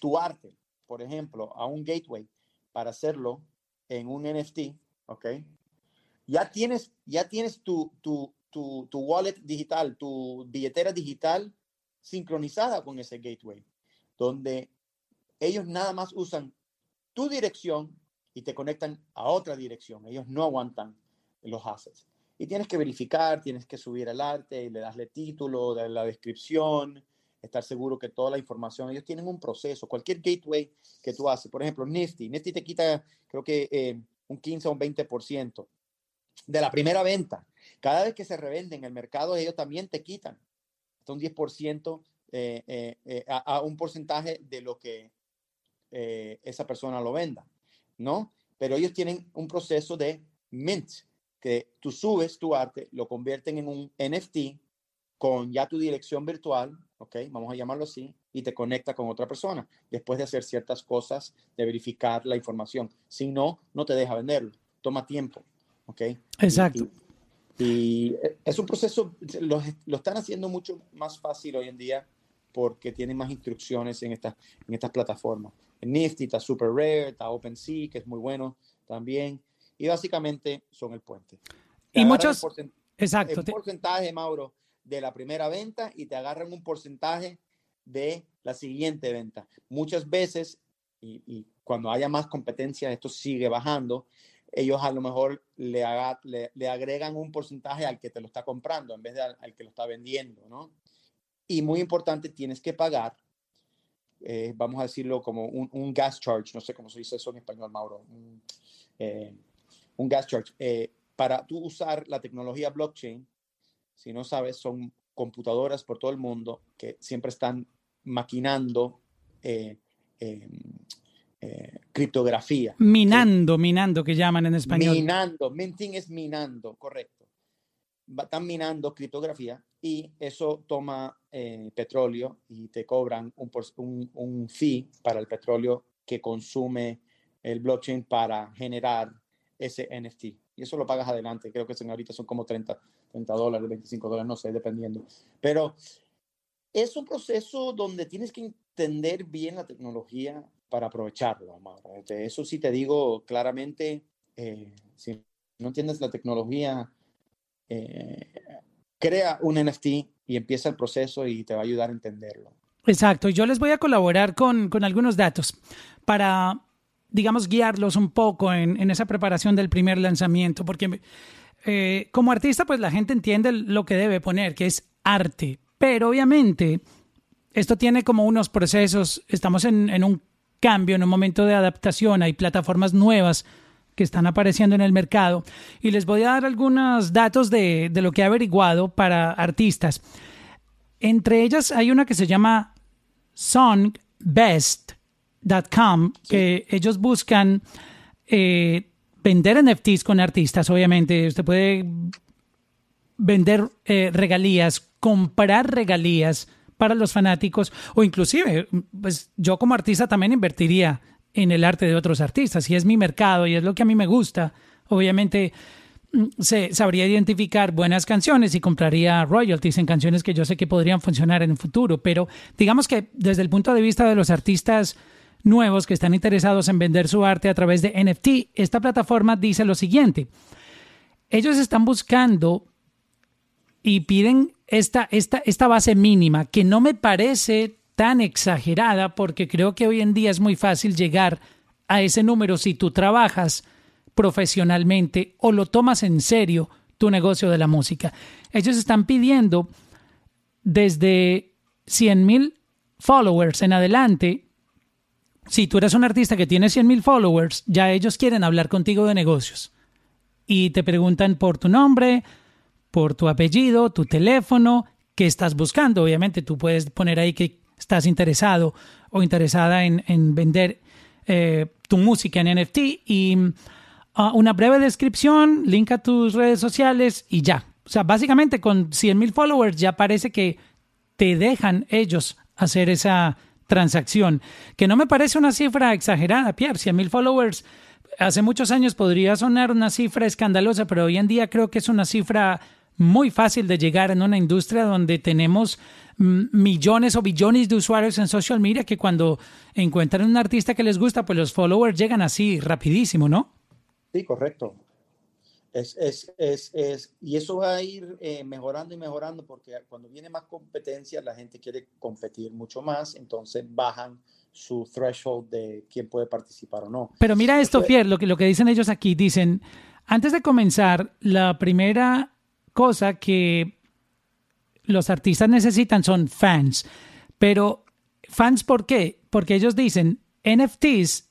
tu arte, por ejemplo, a un gateway para hacerlo, en un NFT, ¿ok? Ya tienes, ya tienes tu, tu, tu, tu wallet digital, tu billetera digital sincronizada con ese gateway, donde ellos nada más usan tu dirección y te conectan a otra dirección. Ellos no aguantan los assets. Y tienes que verificar, tienes que subir el arte y le dasle título, darle la descripción, estar seguro que toda la información, ellos tienen un proceso, cualquier gateway que tú haces, por ejemplo, Nifty, Nifty te quita creo que eh, un 15 o un 20% de la primera venta. Cada vez que se revende en el mercado, ellos también te quitan hasta un 10% eh, eh, a, a, un porcentaje de lo que esa persona lo venda, ¿no? Pero ellos tienen un proceso de mint, que tú subes tu arte, lo convierten en un NFT con ya tu dirección virtual, ¿ok? Vamos a llamarlo así, y te conecta con otra persona después de hacer ciertas cosas, de verificar la información. Si no, no te deja venderlo. Toma tiempo, ¿ok? Exacto. Y, es un proceso, lo, lo, están haciendo mucho más fácil hoy en día porque tienen más instrucciones en, estas en estas plataformas. Nifty está Super Rare, está OpenSea, que es muy bueno también. Y básicamente son el puente. y muchos... exacto. Un porcentaje, Mauro, de la primera venta y te agarran un porcentaje de la siguiente venta. Muchas veces, y, cuando haya más competencia, esto sigue bajando, ellos a lo mejor le, le, agregan un porcentaje al que te lo está comprando en vez de al, que lo está vendiendo, ¿no? Y muy importante, tienes que pagar, eh, vamos a decirlo como un, gas charge, no sé cómo se dice eso en español, Mauro, un, eh, gas charge. Eh, para tú usar la tecnología blockchain, si no sabes, son computadoras por todo el mundo que siempre están maquinando eh, em, eh, criptografía. Minando, minando, que llaman en español. Minando, minting es minando, correcto. Están minando criptografía y eso toma eh, petróleo y te cobran un, un, un fee para el petróleo que consume el blockchain para generar ese NFT. Y eso lo pagas adelante. Creo que ahorita son como 30, 30 dólares, 25 dólares, no sé, dependiendo. Pero es un proceso donde tienes que entender bien la tecnología para aprovecharlo, De eso sí te digo claramente, eh, si no entiendes la tecnología, eh, crea un NFT y empieza el proceso y te va a ayudar a entenderlo. Exacto, yo les voy a colaborar con, con algunos datos para, digamos, guiarlos un poco en, en esa preparación del primer lanzamiento, porque eh, como artista, pues la gente entiende lo que debe poner, que es arte, pero obviamente, esto tiene como unos procesos, estamos en, un cambio, en un momento de adaptación, hay plataformas nuevas que están apareciendo en el mercado. Y les voy a dar algunos datos de, de lo que he averiguado para artistas. Entre ellas hay una que se llama songbest.com, que ellos buscan eh, vender NFTs con artistas, obviamente. Usted puede vender eh, regalías comprar regalías para los fanáticos o inclusive, pues yo como artista también invertiría en el arte de otros artistas. Si es mi mercado y es lo que a mí me gusta, obviamente mm, se sabría identificar buenas canciones y compraría royalties en canciones que yo sé que podrían funcionar en el futuro. Pero digamos que desde el punto de vista de los artistas nuevos que están interesados en vender su arte a través de NFT, esta plataforma dice lo siguiente. Ellos están buscando y piden esta, esta, esta base mínima, que no me parece tan exagerada porque creo que hoy en día es muy fácil llegar a ese número si tú trabajas profesionalmente o lo tomas en serio tu negocio de la música. Ellos están pidiendo desde 100 mil followers en adelante. Si tú eres un artista que tiene 100 mil followers, ya ellos quieren hablar contigo de negocios y te preguntan por tu nombre, por tu apellido, tu teléfono, qué estás buscando. Obviamente tú puedes poner ahí que estás interesado o interesada en, vender eh, tu música en NFT y ah, una breve descripción, link a tus redes sociales y ya. O sea, básicamente con 100 mil followers ya parece que te dejan ellos hacer esa transacción, que no me parece una cifra exagerada, Pierre, 100 mil followers hace muchos años podría sonar una cifra escandalosa, pero hoy en día creo que es una cifra muy fácil de llegar en una industria donde tenemos millones o billones de usuarios en social media que cuando encuentran un artista que les gusta, pues los followers llegan así rapidísimo, ¿no? Sí, correcto. Es, es, es, es y eso va a ir eh, mejorando y mejorando porque cuando viene más competencia, la gente quiere competir mucho más, entonces bajan su threshold de quién puede participar o no. Pero mira esto, Pierre, lo que, lo que dicen ellos aquí, dicen, antes de comenzar, la primera cosa que los artistas necesitan son fans. Pero, ¿fans por qué? Porque ellos dicen, NFTs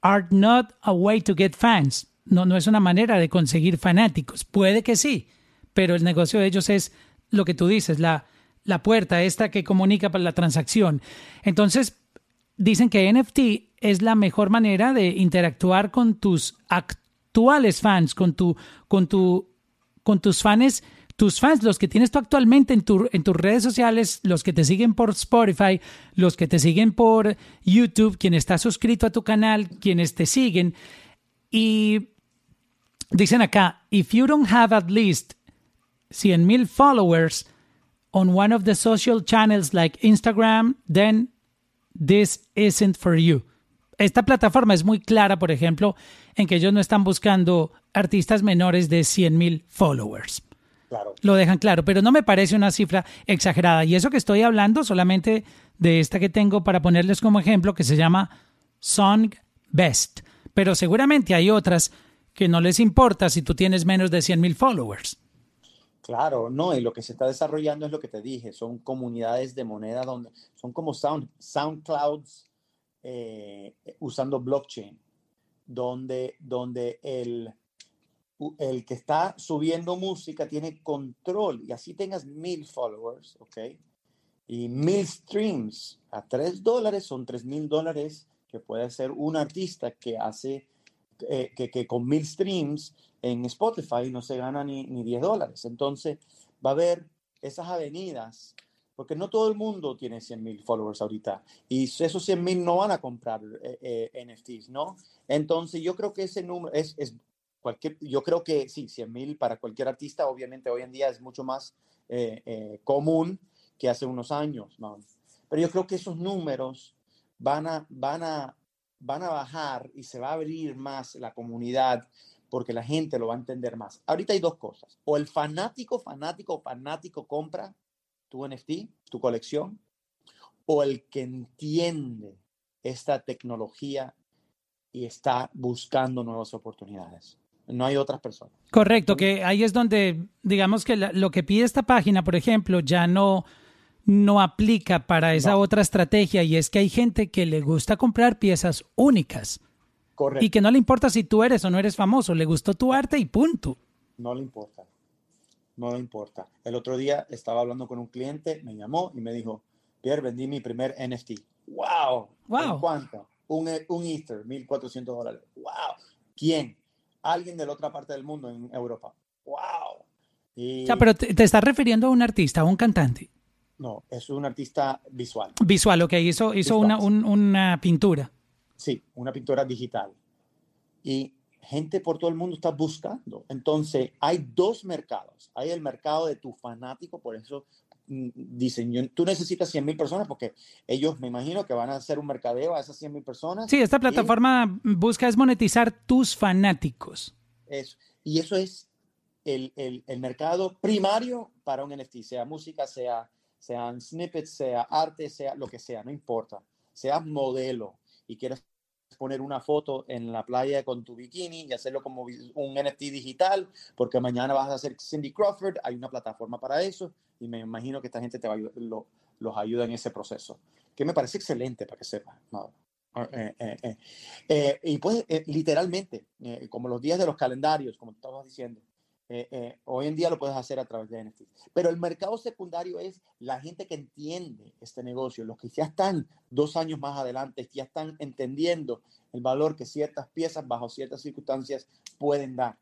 are not a way to get fans. No, no es una manera de conseguir fanáticos. Puede que sí, pero el negocio de ellos es lo que tú dices, la, la puerta esta que comunica para la transacción. Entonces, dicen que NFT es la mejor manera de interactuar con tus actuales fans, con tu, con tu con tus fans, tus fans, los que tienes tú actualmente en, tu, en tus redes sociales, los que te siguen por Spotify, los que te siguen por YouTube, quien está suscrito a tu canal, quienes te siguen. Y dicen acá, if you don't have at least 100 mil followers on one of the social channels like Instagram, then this isn't for you. Esta plataforma es muy clara, por ejemplo, en que ellos no están buscando artistas menores de 100 mil followers. Claro. Lo dejan claro, pero no me parece una cifra exagerada. Y eso que estoy hablando solamente de esta que tengo para ponerles como ejemplo, que se llama Song Best. Pero seguramente hay otras que no les importa si tú tienes menos de 100 mil followers. Claro, no, y lo que se está desarrollando es lo que te dije, son comunidades de moneda donde son como sound, SoundClouds eh, usando blockchain, donde, donde el, el que está subiendo música tiene control y así tengas mil followers, ¿ok? Y mil streams a tres dólares son tres mil dólares que puede ser un artista que hace, eh, que, que con mil streams en Spotify no se gana ni, ni 10 dólares. Entonces, va a haber esas avenidas, porque no todo el mundo tiene 100 mil followers ahorita, y esos 100 mil no van a comprar eh, eh, NFTs, ¿no? Entonces, yo creo que ese número es, es cualquier, yo creo que sí, 100 mil para cualquier artista, obviamente hoy en día es mucho más eh, común que hace unos años, ¿no? Pero yo creo que esos números van a, van a, van a bajar y se va a abrir más la comunidad porque la gente lo va a entender más. Ahorita hay dos cosas. O el fanático, fanático, fanático compra tu NFT, tu colección, o el que entiende esta tecnología y está buscando nuevas oportunidades. No hay otras personas. Correcto, que ahí es donde, digamos que la, lo que pide esta página, por ejemplo, ya no, no aplica para esa no. otra estrategia y es que hay gente que le gusta comprar piezas únicas. Correcto. Y que no le importa si tú eres o no eres famoso, le gustó tu arte y punto. No le importa. No le importa. El otro día estaba hablando con un cliente, me llamó y me dijo, Pierre, vendí mi primer NFT. ¡Wow! wow. ¿En cuánto? Un, un Easter, 1.400 dólares. ¡Wow! ¿Quién? Alguien de la otra parte del mundo, en Europa. ¡Wow! Y... O sea, pero te, te estás refiriendo a un artista, a un cantante. No, es un artista visual. Visual, ok. Hizo, hizo una, un, una pintura. Sí, una pintura digital. Y gente por todo el mundo está buscando. Entonces, hay dos mercados. Hay el mercado de tu fanático, por eso mm, dicen, yo, tú necesitas 100 mil personas porque ellos me imagino que van a hacer un mercadeo a esas 100 mil personas. Sí, esta plataforma y, busca es monetizar tus fanáticos. Eso. Y eso es el, el, el, mercado primario para un NFT, sea música, sea, sean snippets, sea arte, sea lo que sea, no importa. Sea modelo y quieres poner una foto en la playa con tu bikini y hacerlo como un NFT digital, porque mañana vas a hacer Cindy Crawford, hay una plataforma para eso y me imagino que esta gente te va a ayudar, lo, los ayuda en ese proceso, que me parece excelente para que sepas. No. Eh, eh, eh, y pues literalmente, como los días de los calendarios, como estabas diciendo, eh, eh, hoy en día lo puedes hacer a través de NFT. Pero el mercado secundario es la gente que entiende este negocio, los que ya están dos años más adelante, ya están entendiendo el valor que ciertas piezas bajo ciertas circunstancias pueden dar.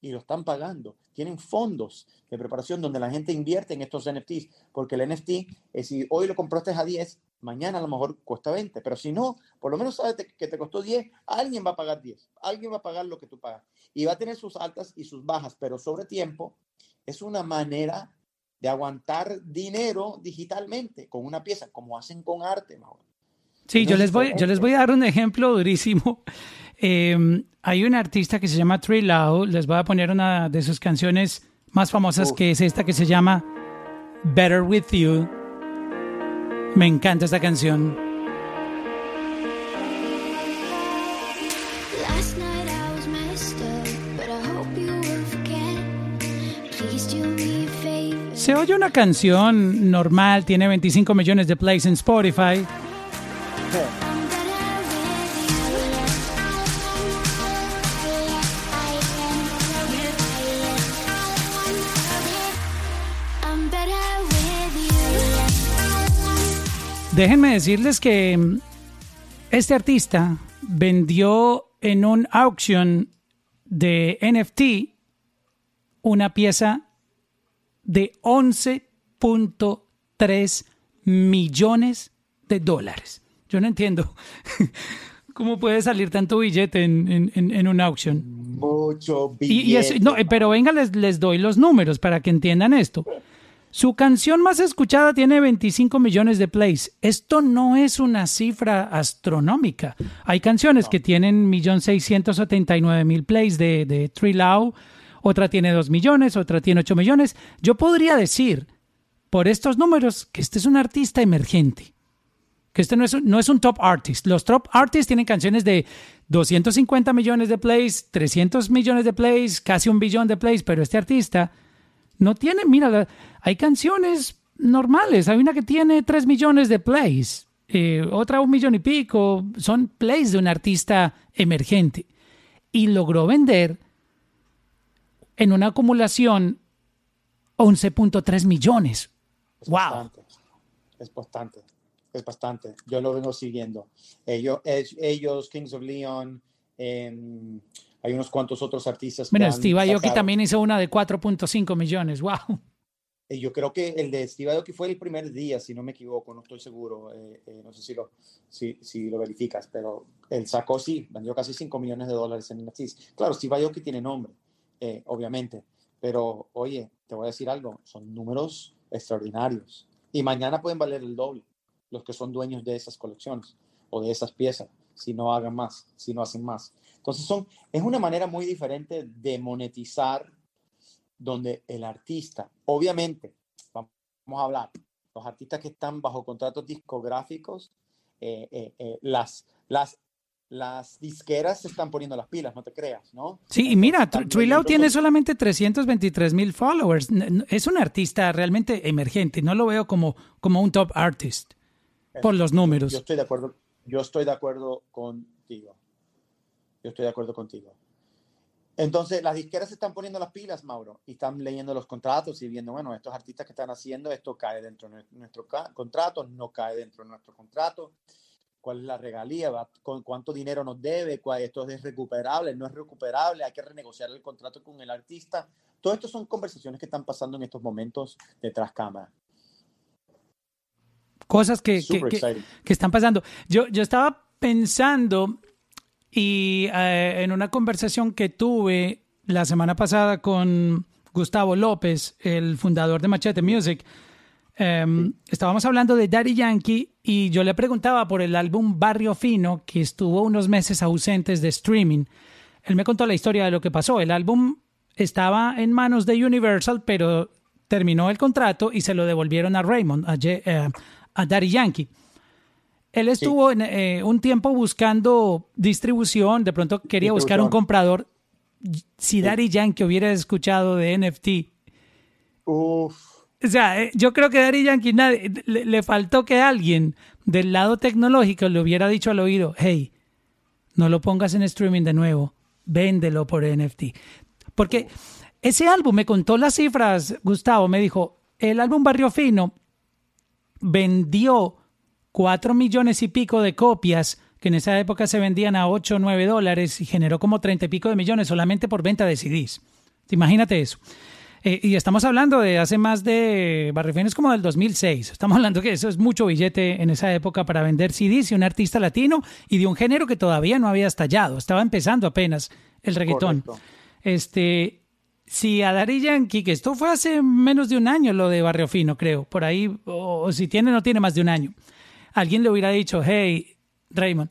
Y lo están pagando. Tienen fondos de preparación donde la gente invierte en estos NFTs, porque el NFT, es si hoy lo compraste a 10, mañana a lo mejor cuesta 20, pero si no, por lo menos sabes que te costó 10, alguien va a pagar 10, alguien va a pagar lo que tú pagas y va a tener sus altas y sus bajas, pero sobre tiempo es una manera de aguantar dinero digitalmente con una pieza, como hacen con arte. ¿no? Sí, yo les, voy, yo les voy a dar un ejemplo durísimo. Eh, hay un artista que se llama Trey Lau, les voy a poner una de sus canciones más famosas, Uf. que es esta que se llama Better With You. Me encanta esta canción. Se oye una canción normal, tiene 25 millones de plays en Spotify. Déjenme decirles que este artista vendió en un auction de NFT una pieza de 11.3 millones de dólares. Yo no entiendo cómo puede salir tanto billete en, en, en un auction. Mucho billete. Y, y eso, no, pero venga, les, les doy los números para que entiendan esto. Su canción más escuchada tiene 25 millones de plays. Esto no es una cifra astronómica. Hay canciones que tienen 1.679.000 plays de, de Tree Lau, otra tiene 2 millones, otra tiene 8 millones. Yo podría decir, por estos números, que este es un artista emergente. Que este no es, no es un top artist. Los top artists tienen canciones de 250 millones de plays, 300 millones de plays, casi un billón de plays, pero este artista no tiene, mira, hay canciones normales. Hay una que tiene 3 millones de plays, eh, otra un millón y pico. Son plays de un artista emergente. Y logró vender en una acumulación 11.3 millones. Es wow. Bastante, es bastante, es bastante. Yo lo vengo siguiendo. Ellos, ellos Kings of Leon, eh, hay unos cuantos otros artistas. Bueno, Steve Aoki también hizo una de 4.5 millones. Wow. Yo creo que el de Steve Aoki fue el primer día, si no me equivoco, no estoy seguro, eh, eh, no sé si lo, si, si, lo verificas, pero él sacó, sí, vendió casi 5 millones de dólares en NFTs. Claro, Steve Aoki tiene nombre, eh, obviamente, pero oye, te voy a decir algo, son números extraordinarios y mañana pueden valer el doble los que son dueños de esas colecciones o de esas piezas, si no hagan más, si no hacen más. Entonces son, es una manera muy diferente de monetizar donde el artista, obviamente, vamos a hablar, los artistas que están bajo contratos discográficos, eh, eh, eh, las, las, las disqueras se están poniendo las pilas, no te creas, ¿no? Sí, y mira, Trilao tiene solamente 323 mil followers. Es un artista realmente emergente, no lo veo como, como un top artist por los números. Yo estoy de acuerdo, yo estoy de acuerdo contigo. Yo estoy de acuerdo contigo. Entonces, las disqueras se están poniendo las pilas, Mauro, y están leyendo los contratos y viendo, bueno, estos artistas que están haciendo, esto cae dentro de nuestro contrato, no cae dentro de nuestro contrato, cuál es la regalía, con cuánto dinero nos debe, cuál, esto es recuperable, no es recuperable, hay que renegociar el contrato con el artista. Todo esto son conversaciones que están pasando en estos momentos detrás cámara. Cosas que, que, que, están pasando. Yo, yo estaba pensando y eh, en una conversación que tuve la semana pasada con Gustavo López, el fundador de Machete Music, em, estábamos hablando de Daddy Yankee y yo le preguntaba por el álbum Barrio Fino, que estuvo unos meses ausentes de streaming. Él me contó la historia de lo que pasó. El álbum estaba en manos de Universal, pero terminó el contrato y se lo devolvieron a Raymond, a, eh, a Daddy Yankee. Él estuvo en, eh, un tiempo buscando distribución, de pronto quería buscar un comprador. Si Daddy Yankee hubiera escuchado de NFT. Uf. O sea, eh, yo creo que Daddy Yankee le, faltó que alguien del lado tecnológico le hubiera dicho al oído, hey, no lo pongas en streaming de nuevo, véndelo por NFT. Porque ese álbum me contó las cifras, Gustavo, me dijo, el álbum Barrio Fino vendió cuatro millones y pico de copias que en esa época se vendían a 8 o 9 dólares y generó como 30 y pico de millones solamente por venta de CDs. Imagínate eso. Eh, y estamos hablando de hace más de, Barrifines como del 2006. Estamos hablando que eso es mucho billete en esa época para vender CDs y un artista latino y de un género que todavía no había estallado. Estaba empezando apenas el reggaetón. Este, si a Dari Yankee, que esto fue hace menos de un año lo de Barrio Fino, creo, por ahí, o si tiene, no tiene más de un año alguien le hubiera dicho, hey, Raymond,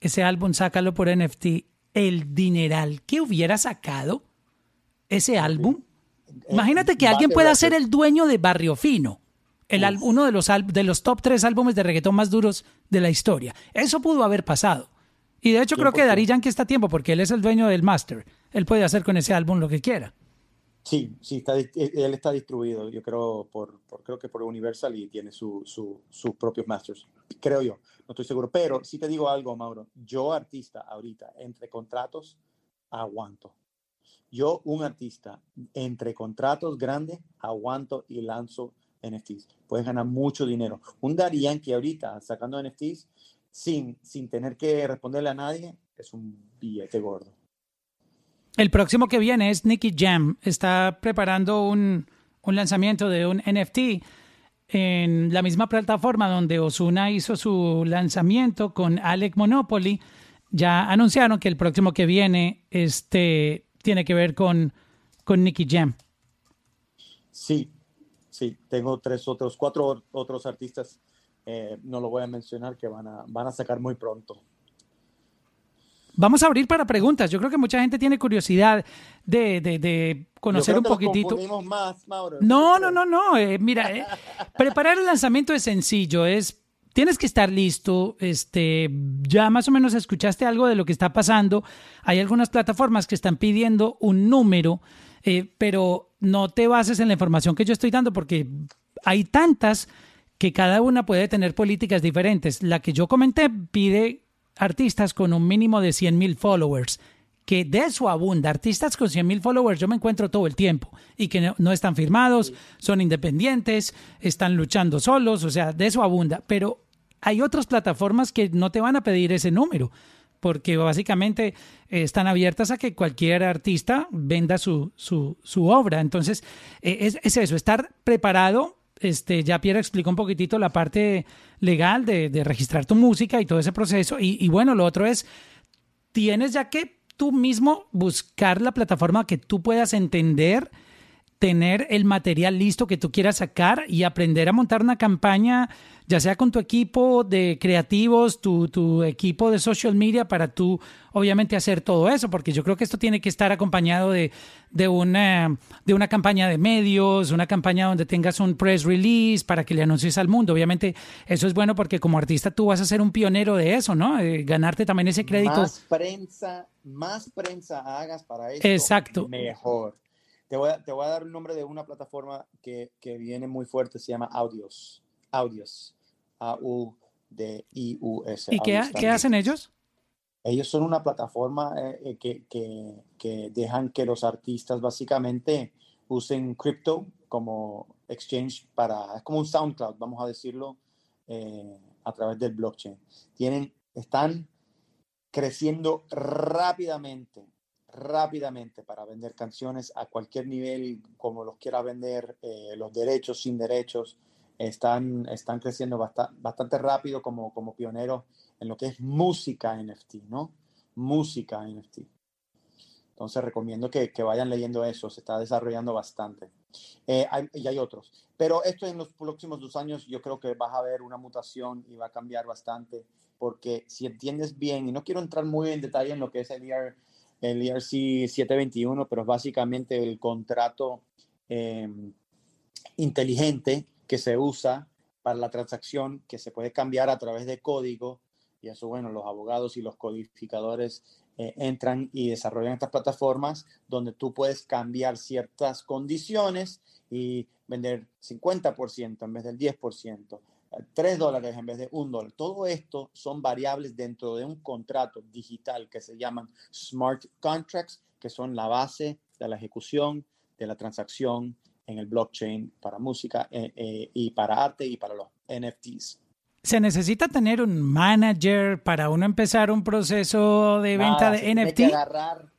ese álbum sácalo por NFT, el dineral que hubiera sacado ese álbum. Imagínate que alguien pueda ser el dueño de Barrio Fino, el, uno de los, de los top tres álbumes de reggaetón más duros de la historia. Eso pudo haber pasado. Y de hecho creo que Dari Yankee está a tiempo porque él es el dueño del master. Él puede hacer con ese álbum lo que quiera. Sí, sí, está, eh, él está distribuido, yo creo, por, creo que por Universal y tiene su, su, sus propios masters, creo yo, no estoy seguro, pero sí te digo algo, Mauro, yo artista ahorita, entre contratos, aguanto. Yo, un artista, entre contratos grandes, aguanto y lanzo NFTs. Puedes ganar mucho dinero. Un Daddy Yankee ahorita sacando NFTs sin, sin tener que responderle a nadie es un billete gordo. El próximo que viene es Nicky Jam. Está preparando un, lanzamiento de un NFT en la misma plataforma donde Osuna hizo su lanzamiento con Alec Monopoly. Ya anunciaron que el próximo que viene este, tiene que ver con, con Nicky Jam. Sí, sí, tengo tres otros, cuatro otros artistas, eh, no lo voy a mencionar, que van a, van a sacar muy pronto. Vamos a abrir para preguntas. Yo creo que mucha gente tiene curiosidad de, de, conocer un poquitito. Más, Mauro. No, no, no, no. Eh, mira, eh, preparar el lanzamiento es sencillo. Es tienes que estar listo. Este, ya más o menos escuchaste algo de lo que está pasando. Hay algunas plataformas que están pidiendo un número, eh, pero no te bases en la información que yo estoy dando porque hay tantas que cada una puede tener políticas diferentes. La que yo comenté pide artistas con un mínimo de 100 mil followers, que de eso abunda. Artistas con 100 mil followers yo me encuentro todo el tiempo y que no, están firmados, son independientes, están luchando solos, o sea, de eso abunda. Pero hay otras plataformas que no te van a pedir ese número porque básicamente eh, están abiertas a que cualquier artista venda su, su, su obra. Entonces, eh, es, es, eso, estar preparado este, ya Pierre explicó un poquitito la parte legal de, registrar tu música y todo ese proceso. Y, y, bueno, lo otro es, tienes ya que tú mismo buscar la plataforma que tú puedas entender tener el material listo que tú quieras sacar y aprender a montar una campaña, ya sea con tu equipo de creativos, tu, tu, equipo de social media, para tú obviamente hacer todo eso, porque yo creo que esto tiene que estar acompañado de, de, una, de una campaña de medios, una campaña donde tengas un press release para que le anuncies al mundo. Obviamente eso es bueno porque como artista tú vas a ser un pionero de eso, ¿no? Eh, ganarte también ese crédito. Más prensa, más prensa hagas para eso. Exacto. Mejor. Te voy, a, te voy a dar el nombre de una plataforma que, que viene muy fuerte, se llama Audios. Audios. A-U-D-I-U-S. ¿Y qué, qué, hacen ellos? Ellos son una plataforma eh, eh, que, que, que, dejan que los artistas básicamente usen cripto como exchange para, es como un SoundCloud, vamos a decirlo, eh, a través del blockchain. Tienen, están creciendo rápidamente rápidamente para vender canciones a cualquier nivel, como los quiera vender, eh, los derechos, sin derechos, están, están creciendo bastante, bastante rápido como, como pioneros en lo que es música NFT, ¿no? Música NFT. Entonces recomiendo que, que vayan leyendo eso, se está desarrollando bastante. Eh, y hay otros. Pero esto en los próximos dos años yo creo que vas a ver una mutación y va a cambiar bastante, porque si entiendes bien, y no quiero entrar muy en detalle en lo que es el ER, el ERC 721, pero es básicamente el contrato em, inteligente que se usa para la transacción, que se puede cambiar a través de código. Y eso, bueno, los abogados y los codificadores eh, entran y desarrollan estas plataformas donde tú puedes cambiar ciertas condiciones y vender 50% en vez del 10%. 3 dólares en vez de un dólar. Todo esto son variables dentro de un contrato digital que se llaman smart contracts, que son la base de la ejecución de la transacción en el blockchain para música eh, eh, y para arte y para los NFTs. ¿Se necesita tener un manager para uno empezar un proceso de venta de NFT? que agarrar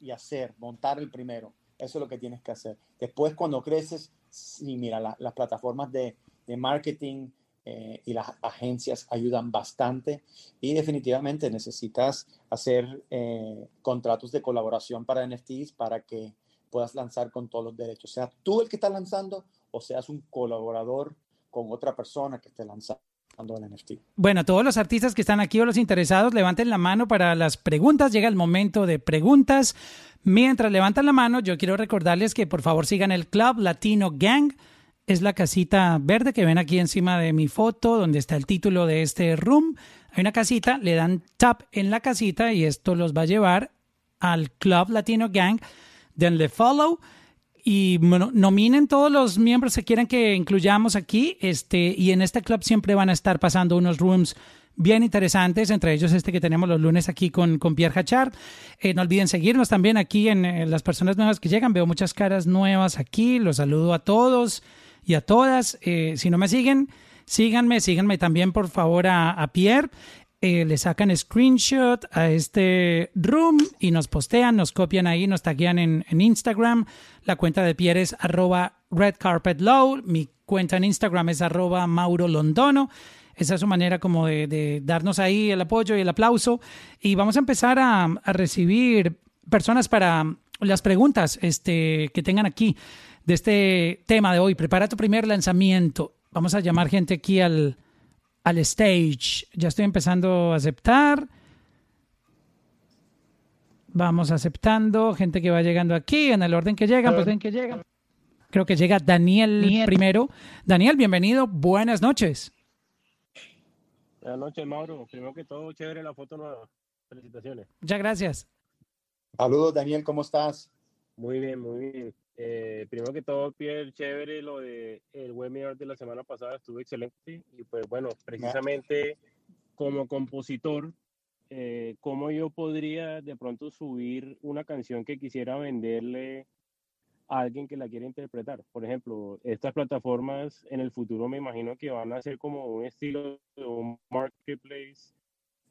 y hacer, montar el primero. Eso es lo que tienes que hacer. Después, cuando creces, sí, mira, las plataformas de, de marketing eh, y las agencias ayudan bastante y definitivamente necesitas hacer eh, contratos de colaboración para NFTs para que puedas lanzar con todos los derechos. Sea tú el que está lanzando o seas un colaborador con otra persona que esté lanzando. El NFT. Bueno, todos los artistas que están aquí o los interesados, levanten la mano para las preguntas. Llega el momento de preguntas. Mientras levantan la mano, yo quiero recordarles que por favor sigan el Club Latino Gang es la casita verde que ven aquí encima de mi foto, donde está el título de este room. Hay una casita, le dan tap en la casita y esto los va a llevar al Club Latino Gang. Denle follow y nominen todos los miembros que quieran que incluyamos aquí. Este, y en este club siempre van a estar pasando unos rooms bien interesantes, entre ellos este que tenemos los lunes aquí con, con Pierre Hachar. Eh, no olviden seguirnos también aquí en las personas nuevas que llegan. Veo muchas caras nuevas aquí. Los saludo a todos y a todas. Eh, si no me siguen, síganme, síganme también por favor a, Pierre. Eh, le sacan screenshot a este room y nos postean, nos copian ahí, nos taguean en, Instagram. La cuenta de Pierre es arroba redcarpetlow. Mi cuenta en Instagram es arroba Mauro Londono. Esa es su manera como de, darnos ahí el apoyo y el aplauso. Y vamos a empezar a, a recibir personas para las preguntas este, que tengan aquí. De este tema de hoy. Prepara tu primer lanzamiento. Vamos a llamar gente aquí al, al stage. Ya estoy empezando a aceptar. Vamos aceptando gente que va llegando aquí en el orden que llegan, pues ven que llegan. Creo que llega Daniel, primero. Daniel, bienvenido. Buenas noches. Buenas noches, Mauro. Primero que todo, chévere la foto nueva. Felicitaciones. Muchas gracias. Saludos, Daniel. ¿Cómo estás? Muy bien, muy bien. Eh, primero que todo, Pierre, chévere lo de el webinar de la semana pasada, estuvo excelente. Y pues bueno, precisamente como compositor, eh, ¿cómo yo podría de pronto subir una canción que quisiera venderle a alguien que la quiera interpretar? Por ejemplo, estas plataformas en el futuro me imagino que van a ser como un estilo de un marketplace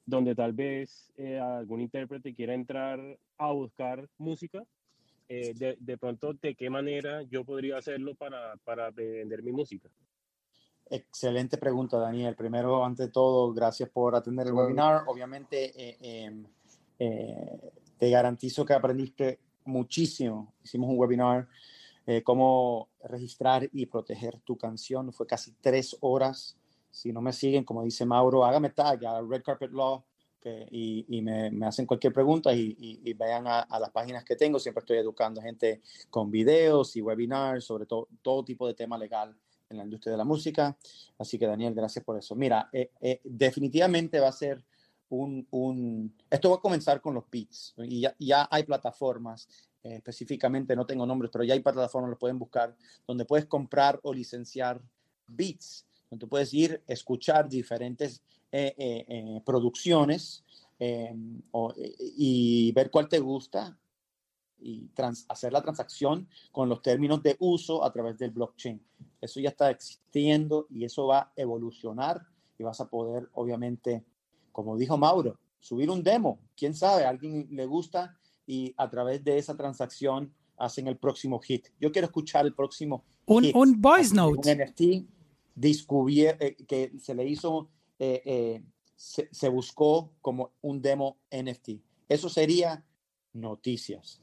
donde tal vez eh, algún intérprete quiera entrar a buscar música eh, de, de, pronto, ¿de qué manera yo podría hacerlo para, para vender mi música? Excelente pregunta, Daniel. Primero, ante todo, gracias por atender el webinar. Obviamente, eh, em, eh, te garantizo que aprendiste muchísimo. Hicimos un webinar, cómo registrar y proteger tu canción. Fue casi tres horas. Si no me siguen, como dice Mauro, hágame tag a Red Carpet Law y, me, hacen cualquier pregunta y, vean a, las páginas que tengo. Siempre estoy educando gente con videos y webinars sobre todo, todo tipo de tema legal en la industria de la música. Así que Daniel, gracias por eso. Mira, eh, eh, definitivamente va a ser un, un, Esto va a comenzar con los beats y ya, ya hay plataformas, eh, específicamente no tengo nombres, pero ya hay plataformas, lo pueden buscar, donde puedes comprar o licenciar beats, donde puedes ir, escuchar diferentes eh, eh, eh, producciones y ver cuál te gusta y hacer la transacción con los términos de uso a través del blockchain. Eso ya está existiendo y eso va a evolucionar y vas a poder, obviamente, como dijo Mauro, subir un demo. Quién sabe, a alguien le gusta y a través de esa transacción hacen el próximo hit. Yo quiero escuchar el próximo un, Un voice note. Un NFT que se le hizo eh, eh, se, buscó como un demo NFT. Eso sería noticias.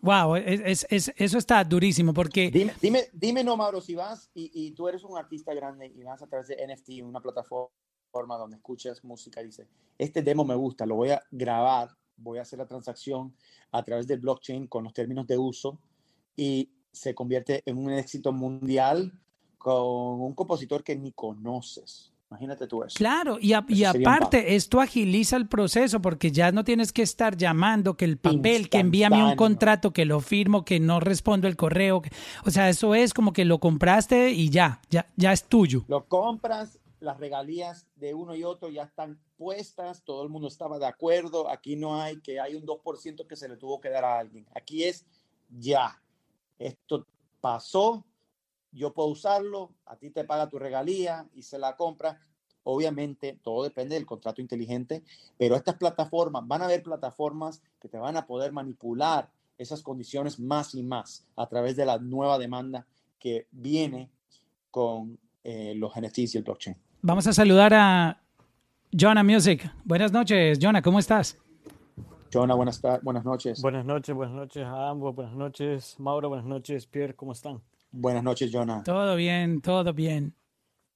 Wow, es, eso está durísimo porque... Dime, dime, dime no, Mauro, si vas y, tú eres un artista grande y vas a través de NFT, una plataforma donde escuchas música y dices, este demo me gusta, lo voy a grabar, voy a hacer la transacción a través del blockchain con los términos de uso y se convierte en un éxito mundial con un compositor que ni conoces. Imagínate tú eso. Claro, y, y aparte esto agiliza el proceso porque ya no tienes que estar llamando que el papel, que envíame un contrato, que lo firmo, que no respondo el correo. o sea, eso es como que lo compraste y ya, ya, ya es tuyo. Lo compras, las regalías de uno y otro ya están puestas, todo el mundo estaba de acuerdo, aquí no hay que hay un 2% que se le tuvo que dar a alguien. Aquí es ya. Esto pasó, yo puedo usarlo, a ti te paga tu regalía y se la compra. Obviamente, todo depende del contrato inteligente, pero estas plataformas, van a haber plataformas que te van a poder manipular esas condiciones más y más a través de la nueva demanda que viene con eh, los NFTs y el blockchain. Vamos a saludar a Jonah Music. Buenas noches, Jonah, ¿cómo estás? Jonah, buenas, buenas noches. Buenas noches, buenas noches a ambos, buenas noches, Mauro, buenas noches, Pierre, ¿cómo están? Buenas noches, Jonah. Todo bien, todo bien.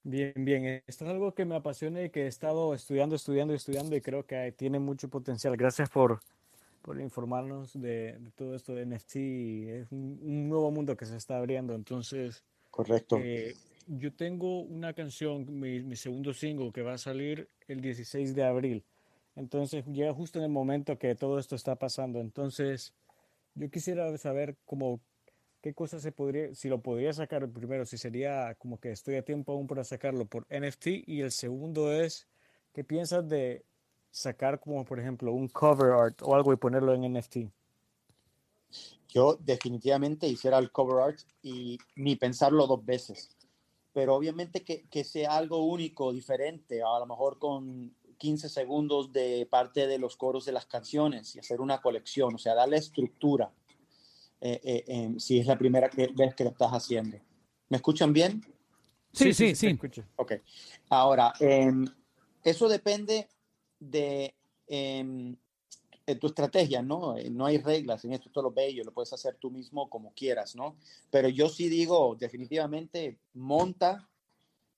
Bien, bien. Esto es algo que me apasiona y que he estado estudiando, estudiando, estudiando y creo que tiene mucho potencial. Gracias por, por informarnos de, todo esto de NFT. Es un, nuevo mundo que se está abriendo. Entonces, correcto. Eh, yo tengo una canción, mi, mi segundo single, que va a salir el 16 de abril. Entonces, llega justo en el momento que todo esto está pasando. Entonces, yo quisiera saber cómo ¿qué cosa se podría, si lo podría sacar primero, si sería como que estoy a tiempo aún para sacarlo por NFT y el segundo es, ¿qué piensas de sacar como por ejemplo un cover art o algo y ponerlo en NFT? Yo definitivamente hiciera el cover art y ni pensarlo dos veces, pero obviamente que, que sea algo único, diferente, a lo mejor con 15 segundos de parte de los coros de las canciones y hacer una colección, o sea, darle estructura eh, eh, si es la primera vez que lo estás haciendo. ¿Me escuchan bien? Sí, sí, sí. Ok. Ahora, em, eso depende de... Em, tu estrategia, ¿no? No hay reglas en esto, todo lo bello, lo puedes hacer tú mismo como quieras, ¿no? Pero yo sí digo, definitivamente, monta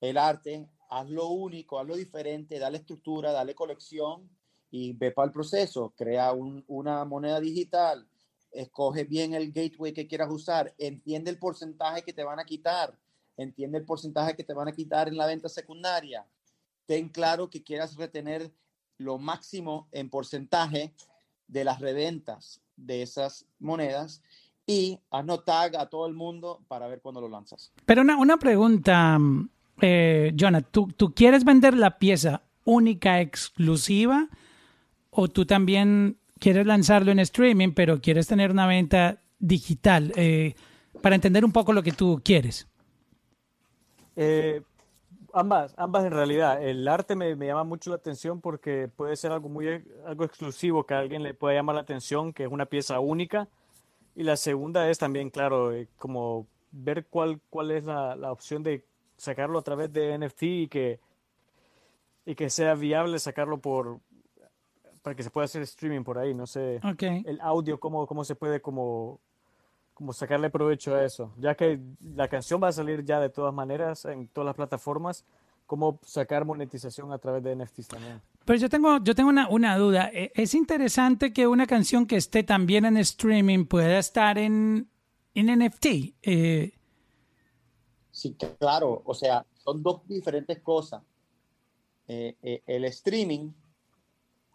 el arte, hazlo único, hazlo diferente, dale estructura, dale colección y ve para el proceso, crea una moneda digital, escoge bien el gateway que quieras usar, entiende el porcentaje que te van a quitar, entiende el porcentaje que te van a quitar en la venta secundaria, ten claro que quieras retener lo máximo en porcentaje de las reventas de esas monedas y hazno tag a todo el mundo para ver cuándo lo lanzas. Pero una, una pregunta, eh, Jonah, ¿tú, ¿tú quieres vender la pieza única, exclusiva? ¿O tú también quieres lanzarlo en streaming, pero quieres tener una venta digital, eh, para entender un poco lo que tú quieres. Eh, ambas, ambas en realidad. El arte me, llama mucho la atención porque puede ser algo muy algo exclusivo que a alguien le pueda llamar la atención, que es una pieza única. Y la segunda es también, claro, eh, como ver cuál, cuál es la, la, opción de sacarlo a través de NFT y que, y que sea viable sacarlo por, para que se pueda hacer streaming por ahí, no sé. El audio, cómo, cómo se puede como, como sacarle provecho a eso. Ya que la canción va a salir ya de todas maneras en todas las plataformas, cómo sacar monetización a través de NFTs también. Pero yo tengo, yo tengo una, una duda. E, es interesante que una canción que esté también en streaming pueda estar en, en NFT. Eh, sí, claro. O sea, son dos diferentes cosas. Eh, eh, el streaming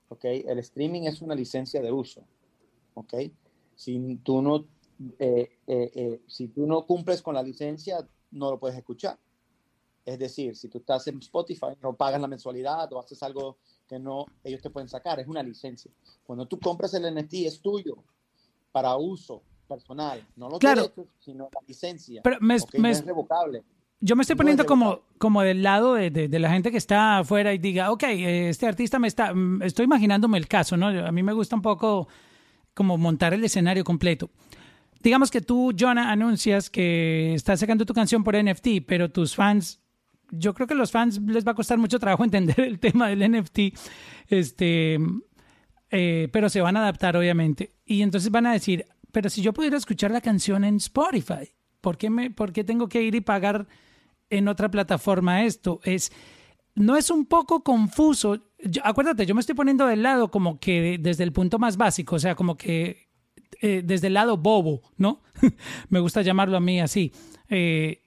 ¿ok? El streaming es una licencia de uso, ¿ok? Si tú no, eh, eh, eh, si tú no cumples con la licencia, no lo puedes escuchar. Es decir, si tú estás en Spotify, no pagas la mensualidad o haces algo que no ellos te pueden sacar, es una licencia. Cuando tú compras el NFT es tuyo para uso personal, no los derechos, sino la licencia. Pero me, es revocable yo me estoy poniendo como, como del lado de, de, la gente que está afuera y diga, ok, este artista me está, mm, estoy imaginándome el caso, ¿no? A mí me gusta un poco como montar el escenario completo. Digamos que tú, Jonah, anuncias que estás sacando tu canción por NFT, pero tus fans, yo creo que a los fans les va a costar mucho trabajo entender el tema del NFT, este, eh, pero se van a adaptar, obviamente. Y entonces van a decir, pero si yo pudiera escuchar la canción en Spotify, ¿por qué, me, por qué tengo que ir y pagar en otra plataforma esto. Es, no es un poco confuso. acuérdate, yo me estoy poniendo del lado como que desde el punto más básico, o sea, como que eh, desde el lado bobo, ¿no? me gusta llamarlo a mí así. Eh,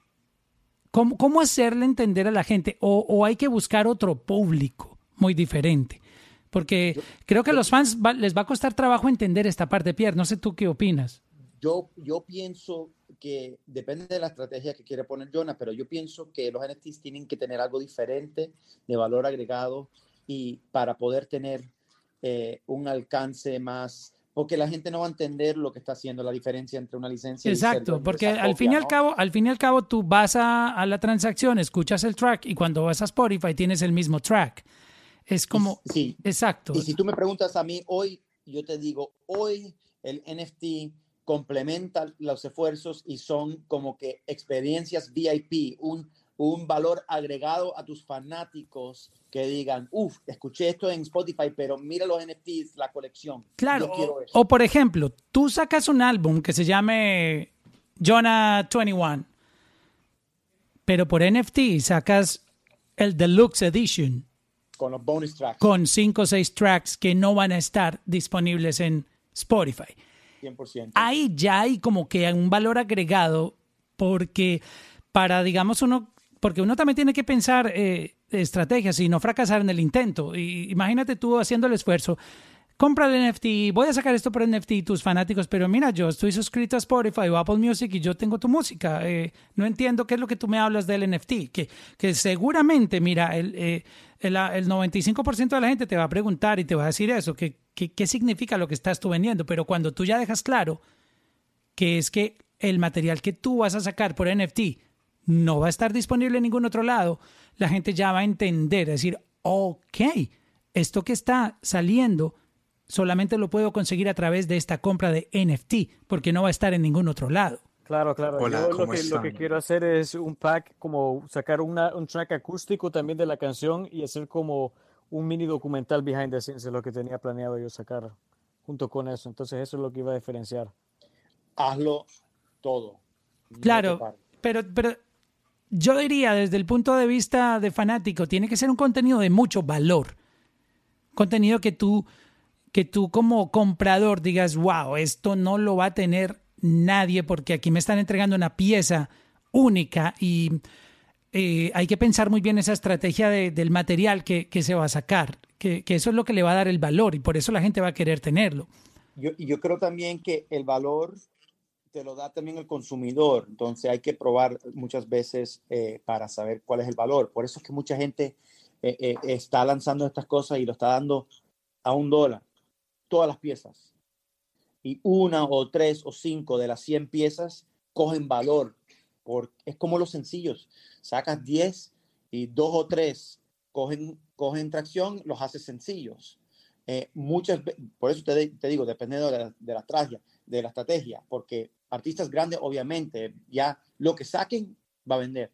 ¿cómo, hacerle entender a la gente? O, hay que buscar otro público muy diferente. Porque creo que a los fans les va a costar trabajo entender esta parte, Pierre. No sé tú qué opinas. Yo, yo pienso que depende de la estrategia que quiere poner Jonah, pero yo pienso que los NFTs tienen que tener algo diferente de valor agregado y para poder tener eh, un alcance más, porque la gente no va a entender lo que está haciendo, la diferencia entre una licencia Exacto, y porque al fin y al cabo, al fin y al cabo tú vas a, a, la transacción, escuchas el track y cuando vas a Spotify tienes el mismo track. Es como, sí, exacto. Y si tú me preguntas a mí hoy, yo te digo, hoy el NFT complementan los esfuerzos y son como que experiencias VIP, un, un valor agregado a tus fanáticos que digan, uff, escuché esto en Spotify, pero mira los NFTs, la colección. Claro, o, por ejemplo, tú sacas un álbum que se llame Jonah 21, pero por NFT sacas el Deluxe Edition. Con los bonus tracks. Con cinco o seis tracks que no van a estar disponibles en Spotify. Ahí ya hay como que un valor agregado porque para, digamos, uno, porque uno también tiene que pensar eh, estrategias y no fracasar en el intento. Y imagínate tú haciendo el esfuerzo. Compra el NFT, voy a sacar esto por NFT, tus fanáticos, pero mira, yo estoy suscrito a Spotify o Apple Music y yo tengo tu música. Eh, no entiendo qué es lo que tú me hablas del NFT. Que, que seguramente, mira, el, eh, el, el 95% de la gente te va a preguntar y te va a decir eso, que, qué significa lo que estás tú vendiendo, pero cuando tú ya dejas claro que es que el material que tú vas a sacar por NFT no va a estar disponible en ningún otro lado, la gente ya va a entender, decir, ok, esto que está saliendo solamente lo puedo conseguir a través de esta compra de NFT, porque no va a estar en ningún otro lado. Claro, claro. Yo lo que, lo que, quiero hacer es un pack, como sacar una, un track acústico también de la canción y hacer como un mini documental behind the scenes de lo que tenía planeado yo sacar junto con eso. Entonces eso es lo que iba a diferenciar. Hazlo todo. Claro, pero, pero yo diría desde el punto de vista de fanático, tiene que ser un contenido de mucho valor. Contenido que tú, que tú como comprador digas, wow, esto no lo va a tener nadie porque aquí me están entregando una pieza única y eh, hay que pensar muy bien esa estrategia de- del material que, se va a sacar, que, eso es lo que le va a dar el valor y por eso la gente va a querer tenerlo. Yo, yo creo también que el valor te lo da también el consumidor, entonces hay que probar muchas veces eh, para saber cuál es el valor. Por eso es que mucha gente eh, está lanzando estas cosas y lo está dando a un dólar, todas las piezas. Y una o tres o cinco de las 100 piezas cogen valor. Es como los sencillos. Sacas 10 y dos o tres cogen, cogen tracción, los haces sencillos. Eh, muchas por eso te, te digo, depende de la, de la de la estrategia, porque artistas grandes, obviamente, ya lo que saquen va a vender.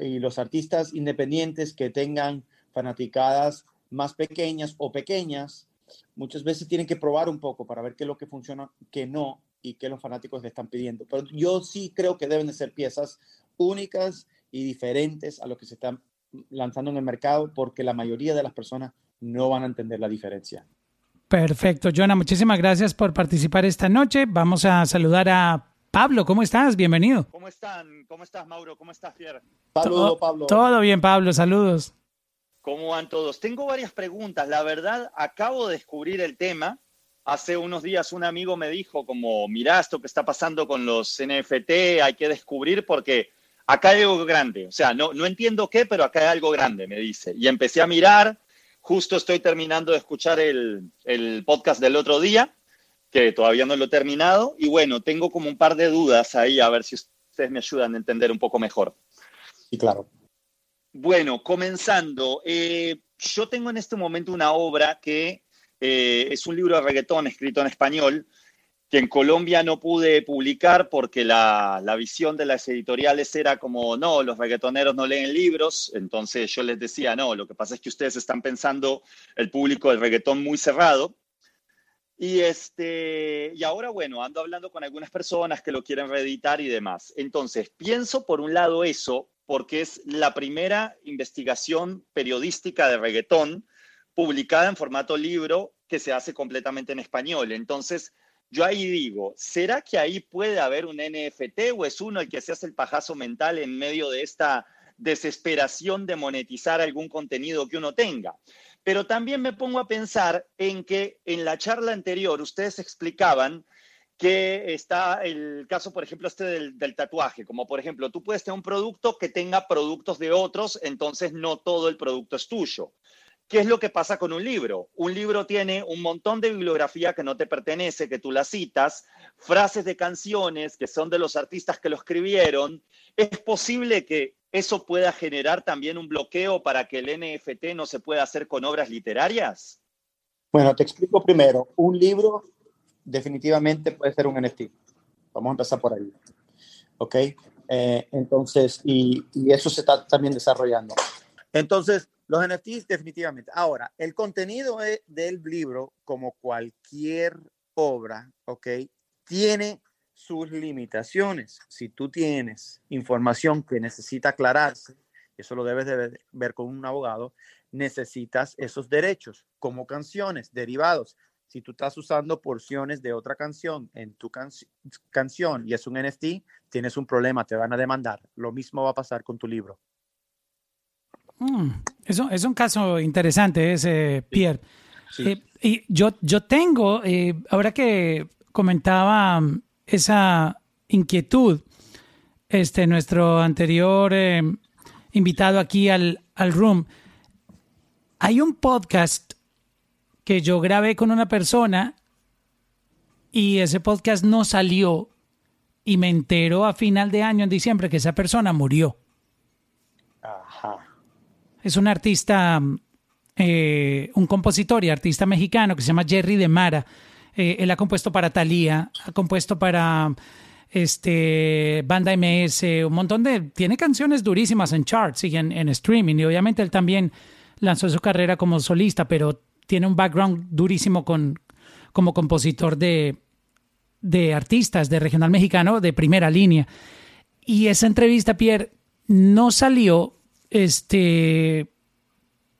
Y los artistas independientes que tengan fanaticadas más pequeñas o pequeñas, muchas veces tienen que probar un poco para ver qué es lo que funciona, qué no, y qué los fanáticos le están pidiendo. Pero yo sí creo que deben de ser piezas únicas y diferentes a lo que se están lanzando en el mercado, porque la mayoría de las personas no van a entender la diferencia. Perfecto, Jonah, muchísimas gracias por participar esta noche. Vamos a saludar a Pablo, ¿cómo estás? Bienvenido. ¿Cómo están? ¿Cómo estás, Mauro? ¿Cómo estás, Pierre? Saludos, Pablo. Todo bien, Pablo, saludos. ¿Cómo van todos? Tengo varias preguntas. La verdad, acabo de descubrir el tema. Hace unos días un amigo me dijo como, mirá esto que está pasando con los NFT, hay que descubrir porque acá hay algo grande. O sea, no, no entiendo qué, pero acá hay algo grande, me dice. Y empecé a mirar, justo estoy terminando de escuchar el, el podcast del otro día, que todavía no lo he terminado. Y bueno, tengo como un par de dudas ahí, a ver si ustedes me ayudan a entender un poco mejor. Sí, claro. Bueno, comenzando, eh, yo tengo en este momento una obra que eh, es un libro de reggaetón escrito en español, que en Colombia no pude publicar porque la, la visión de las editoriales era como, no, los reggaetoneros no leen libros, entonces yo les decía, no, lo que pasa es que ustedes están pensando el público del reggaetón muy cerrado. Y, este, y ahora, bueno, ando hablando con algunas personas que lo quieren reeditar y demás. Entonces, pienso por un lado eso, porque es la primera investigación periodística de reggaetón publicada en formato libro que se hace completamente en español. Entonces, yo ahí digo, ¿será que ahí puede haber un NFT o es uno el que se hace el pajazo mental en medio de esta desesperación de monetizar algún contenido que uno tenga? Pero también me pongo a pensar en que en la charla anterior ustedes explicaban que está el caso, por ejemplo, este del, tatuaje, como por ejemplo, tú puedes tener un producto que tenga productos de otros, entonces no todo el producto es tuyo. ¿Qué es lo que pasa con un libro? Un libro tiene un montón de bibliografía que no te pertenece, que tú la citas, frases de canciones que son de los artistas que lo escribieron. ¿Es posible que eso pueda generar también un bloqueo para que el NFT no se pueda hacer con obras literarias? Bueno, te explico primero. Un libro definitivamente puede ser un NFT. Vamos a empezar por ahí. ¿Ok? Eh, entonces, y, y, eso se está también desarrollando. Entonces, los NFTs definitivamente. Ahora, el contenido del libro, como cualquier obra, ¿ok? Tiene sus limitaciones. Si tú tienes información que necesita aclararse, eso lo debes de ver, con un abogado, necesitas esos derechos, como canciones, derivados. Si tú estás usando porciones de otra canción en tu can canción y es un NFT, tienes un problema, te van a demandar. Lo mismo va a pasar con tu libro. Mm, es, un, es, un, caso interesante ese, Pierre. Sí. Eh, y yo, yo tengo, eh, ahora que comentaba esa inquietud, este, nuestro anterior eh, invitado aquí al, al Room, hay un podcast que yo grabé con una persona y ese podcast no salió y me enteró a final de año, en diciembre, que esa persona murió. Es un artista, eh, un compositor y artista mexicano que se llama Jerry de Mara. Eh, él ha compuesto para Thalía, ha compuesto para este Banda MS, un montón de... Tiene canciones durísimas en charts y en, en streaming y obviamente él también lanzó su carrera como solista, pero tiene un background durísimo con, como compositor de, de artistas de regional mexicano de primera línea. Y esa entrevista, Pierre, no salió, este,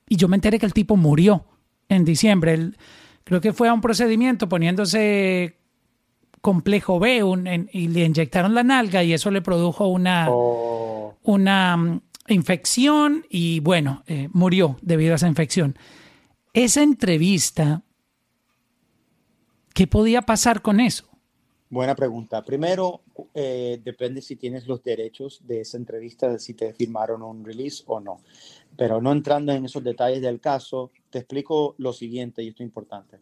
y yo me enteré que el tipo murió en diciembre. creo que fue a un procedimiento poniéndose complejo B y le inyectaron la nalga y eso le produjo una, oh. una mm, infección y bueno, eh, murió debido a esa infección. Esa entrevista, ¿qué podía pasar con eso? Buena pregunta. Primero, eh, depende si tienes los derechos de esa entrevista, de si te firmaron un release o no. Pero no entrando en esos detalles del caso, te explico lo siguiente, y esto es importante.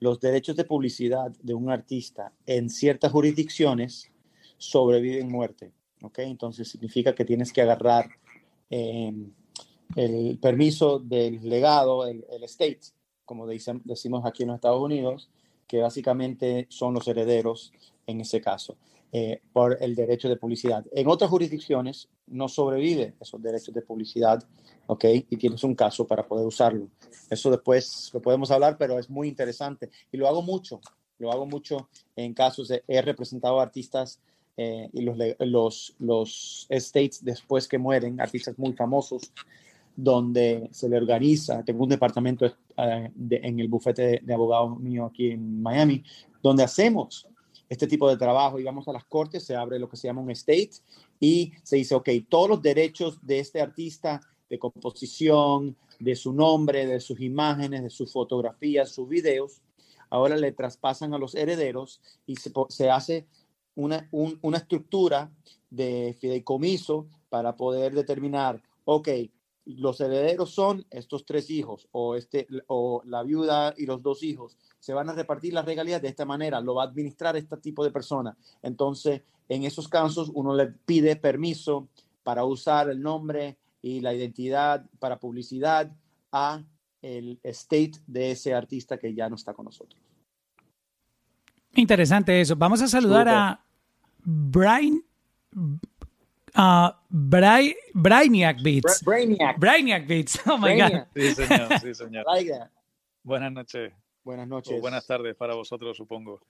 Los derechos de publicidad de un artista en ciertas jurisdicciones sobreviven muerte. ¿ok? Entonces significa que tienes que agarrar em, el permiso del legado, el, el estate, como decimos aquí en los Estados Unidos, que básicamente son los herederos en ese caso, eh, por el derecho de publicidad. En otras jurisdicciones no sobrevive esos derechos de publicidad, ¿ok? Y tienes un caso para poder usarlo. Eso después lo podemos hablar, pero es muy interesante. Y lo hago mucho, lo hago mucho en casos de, he representado artistas eh, y los, los, los estates después que mueren, artistas muy famosos, donde se le organiza, tengo un departamento eh, en el bufete de, abogados mío aquí en Miami, donde hacemos este tipo de trabajo. Y vamos a las cortes, se abre lo que se llama un estate y se dice, ok, todos los derechos de este artista de composición, de su nombre, de sus imágenes, de sus fotografías, sus videos, ahora le traspasan a los herederos y se, hace una, una estructura de fideicomiso para poder determinar, ok, los herederos son estos tres hijos o, este, o la viuda y los dos hijos. Se van a repartir las regalías de esta manera, lo va a administrar este tipo de persona. Entonces, en esos casos, uno le pide permiso para usar el nombre y la identidad para publicidad a el estate de ese artista que ya no está con nosotros. Interesante eso. Vamos a saludar a Brian Uh, Brainiac Beats. Brainiac. Brainiac Beats. Oh my God. Sí, señor. Sí, señor. Buenas noches. Buenas noches. buenas tardes para vosotros, supongo.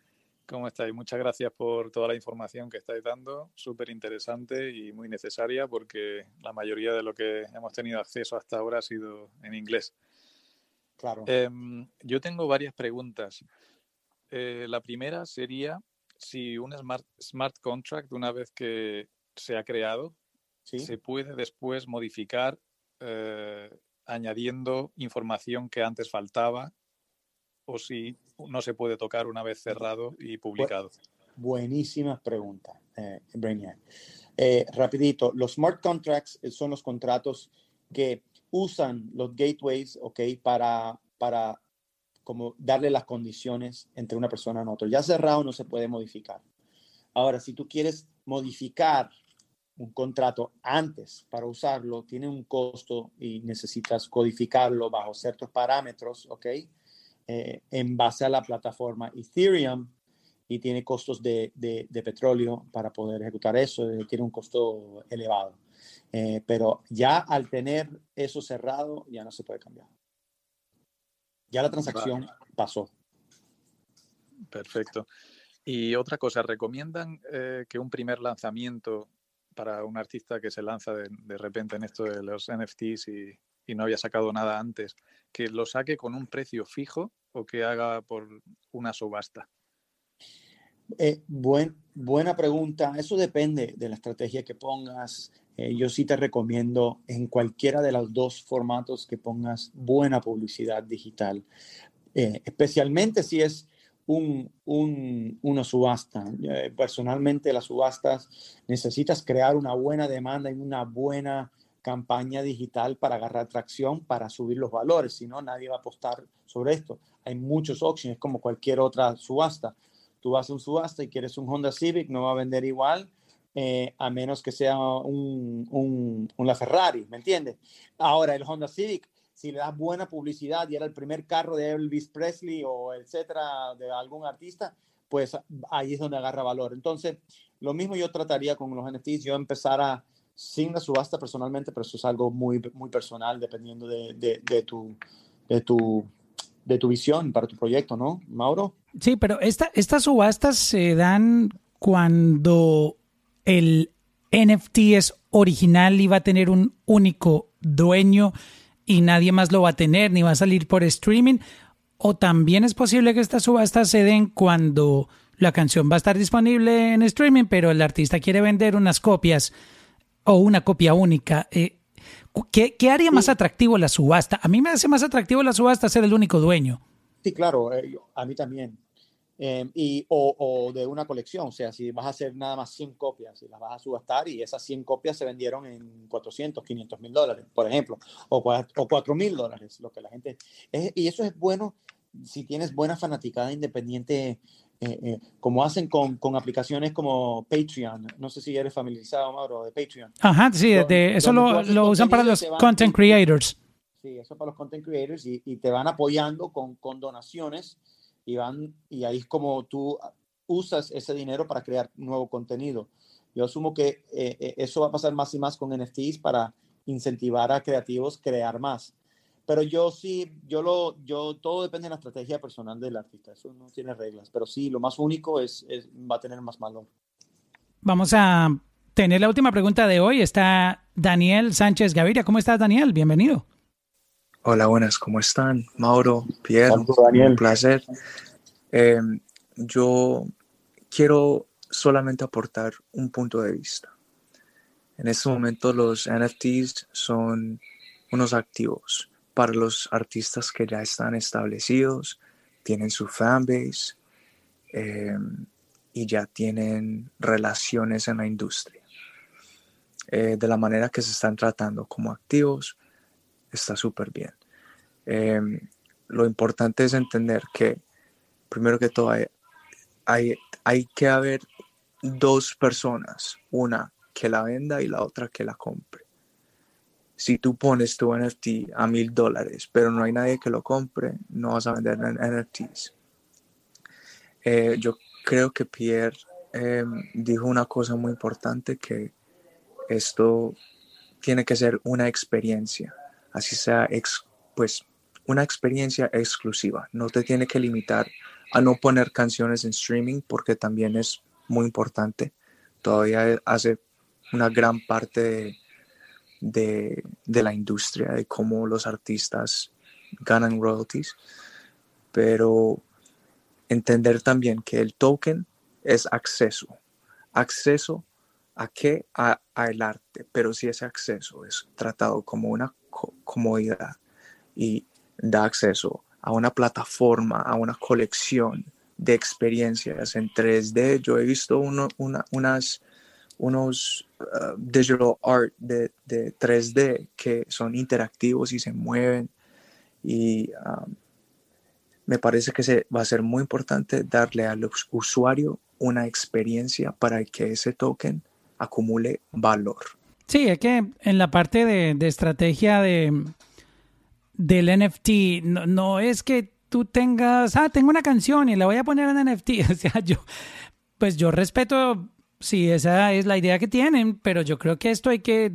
¿Cómo estáis? Muchas gracias por toda la información que estáis dando. Súper interesante y muy necesaria porque la mayoría de lo que hemos tenido acceso hasta ahora ha sido en inglés. Claro. Em, yo tengo varias preguntas. Eh, la primera sería si un smart, smart contract, una vez que se ha creado, se puede después modificar eh, añadiendo información que antes faltaba o si no se puede tocar una vez cerrado y publicado. Buenísimas preguntas, eh, eh, rapidito, los smart contracts son los contratos que usan los gateways, ¿ok? Para, para como darle las condiciones entre una persona y otra. Ya cerrado no se puede modificar. Ahora, si tú quieres modificar un contrato antes para usarlo tiene un costo y necesitas codificarlo bajo ciertos parámetros, ¿ok? Eh, en base a la plataforma Ethereum y tiene costos de, de, petróleo para poder ejecutar eso, eh, tiene un costo elevado. Eh, pero ya al tener eso cerrado, ya no se puede cambiar. Ya la transacción pasó. Perfecto. Y otra cosa, ¿recomiendan que un primer lanzamiento para un artista que se lanza de, repente en esto de los NFTs y, no había sacado nada antes, que lo saque con un precio fijo o que haga por una subasta? Eh, buena pregunta. Eso depende de la estrategia que pongas. Eh, yo sí te recomiendo en cualquiera de los dos formatos que pongas buena publicidad digital, eh, especialmente si es un, una subasta. Eh, personalmente, las subastas necesitas crear una buena demanda y una buena campaña digital para agarrar tracción, para subir los valores, si no, nadie va a apostar sobre esto. Hay muchos auctions, como cualquier otra subasta. Tú vas a un subasta y quieres un Honda Civic, no va a vender igual, eh, a menos que sea un, un, una Ferrari, ¿me entiendes? Ahora, el Honda Civic si le das buena publicidad y era el primer carro de Elvis Presley o etcétera, de algún artista, pues ahí es donde agarra valor. Entonces, lo mismo yo trataría con los NFTs, yo empezara sin la subasta personalmente, pero eso es algo muy, muy personal dependiendo de, de, tu, de, tu, de tu visión para tu proyecto, ¿no, Mauro? Sí, pero esta, estas subastas se dan cuando el NFT es original y va a tener un único dueño y nadie más lo va a tener ni va a salir por streaming. O también es posible que estas subastas se den cuando la canción va a estar disponible en streaming, pero el artista quiere vender unas copias o una copia única. Eh, ¿qué, haría más atractivo la subasta? A mí me hace más atractivo la subasta ser el único dueño. Sí, claro, eh, a mí también. Em, y, o, de una colección, o sea, si vas a hacer nada más 100 copias y las vas a subastar y esas 100 copias se vendieron en 400, 500 mil dólares, por ejemplo, o, o 4 mil dólares, lo que la gente... y eso es bueno si tienes buena fanaticada independiente, eh, eh, como hacen con, con, aplicaciones como Patreon. No sé si eres familiarizado, Mauro, de Patreon. Ajá, sí, eso lo, lo usan para los content creators. Sí, eso para los content creators y, y te van apoyando con, con donaciones y, van, y ahí es como tú usas ese dinero para crear nuevo contenido. Yo asumo que eh, eh, eso va a pasar más y más con NFTs para incentivar a creativos crear más. Pero yo sí, yo lo, yo, todo depende de la estrategia personal del artista, eso no tiene reglas, pero sí, lo más único es, es va a tener más valor. Vamos a tener la última pregunta de hoy. Está Daniel Sánchez Gaviria. ¿Cómo estás, Daniel? Bienvenido. Hola, buenas, ¿cómo están? Mauro, Pierre, un placer. Eh, yo quiero solamente aportar un punto de vista. En este momento los NFTs son unos activos para los artistas que ya están establecidos, tienen su fanbase eh, y ya tienen relaciones en la industria. Eh, de la manera que se están tratando como activos, está súper bien. Em, lo importante es entender que, primero que todo, hay, hay, que haber dos personas, una que la venda y la otra que la compre. Si tú pones tu NFT a mil dólares, pero no hay nadie que lo compre, no vas a vender NFTs. Eh, yo creo que Pierre em, dijo una cosa muy importante que esto tiene que ser una experiencia así sea, pues, una experiencia exclusiva. No te tiene que limitar a no poner canciones en streaming porque también es muy importante. Todavía hace una gran parte de, la industria, de cómo los artistas ganan royalties. Pero entender también que el token es acceso. Acceso a qué? A, a el arte. Pero si ese acceso es tratado como una comodidad y da acceso a una plataforma, a una colección de experiencias en 3D. Yo he visto unas, unos uh, digital art de, de, 3D que son interactivos y se mueven y um, me parece que se, va a ser muy importante darle al usuario una experiencia para que ese token acumule valor. Sí, es que en la parte de, estrategia de, del NFT, no, es que tú tengas, ah, tengo una canción y la voy a poner en NFT. O sea, yo, pues yo respeto si esa es la idea que tienen, pero yo creo que esto hay que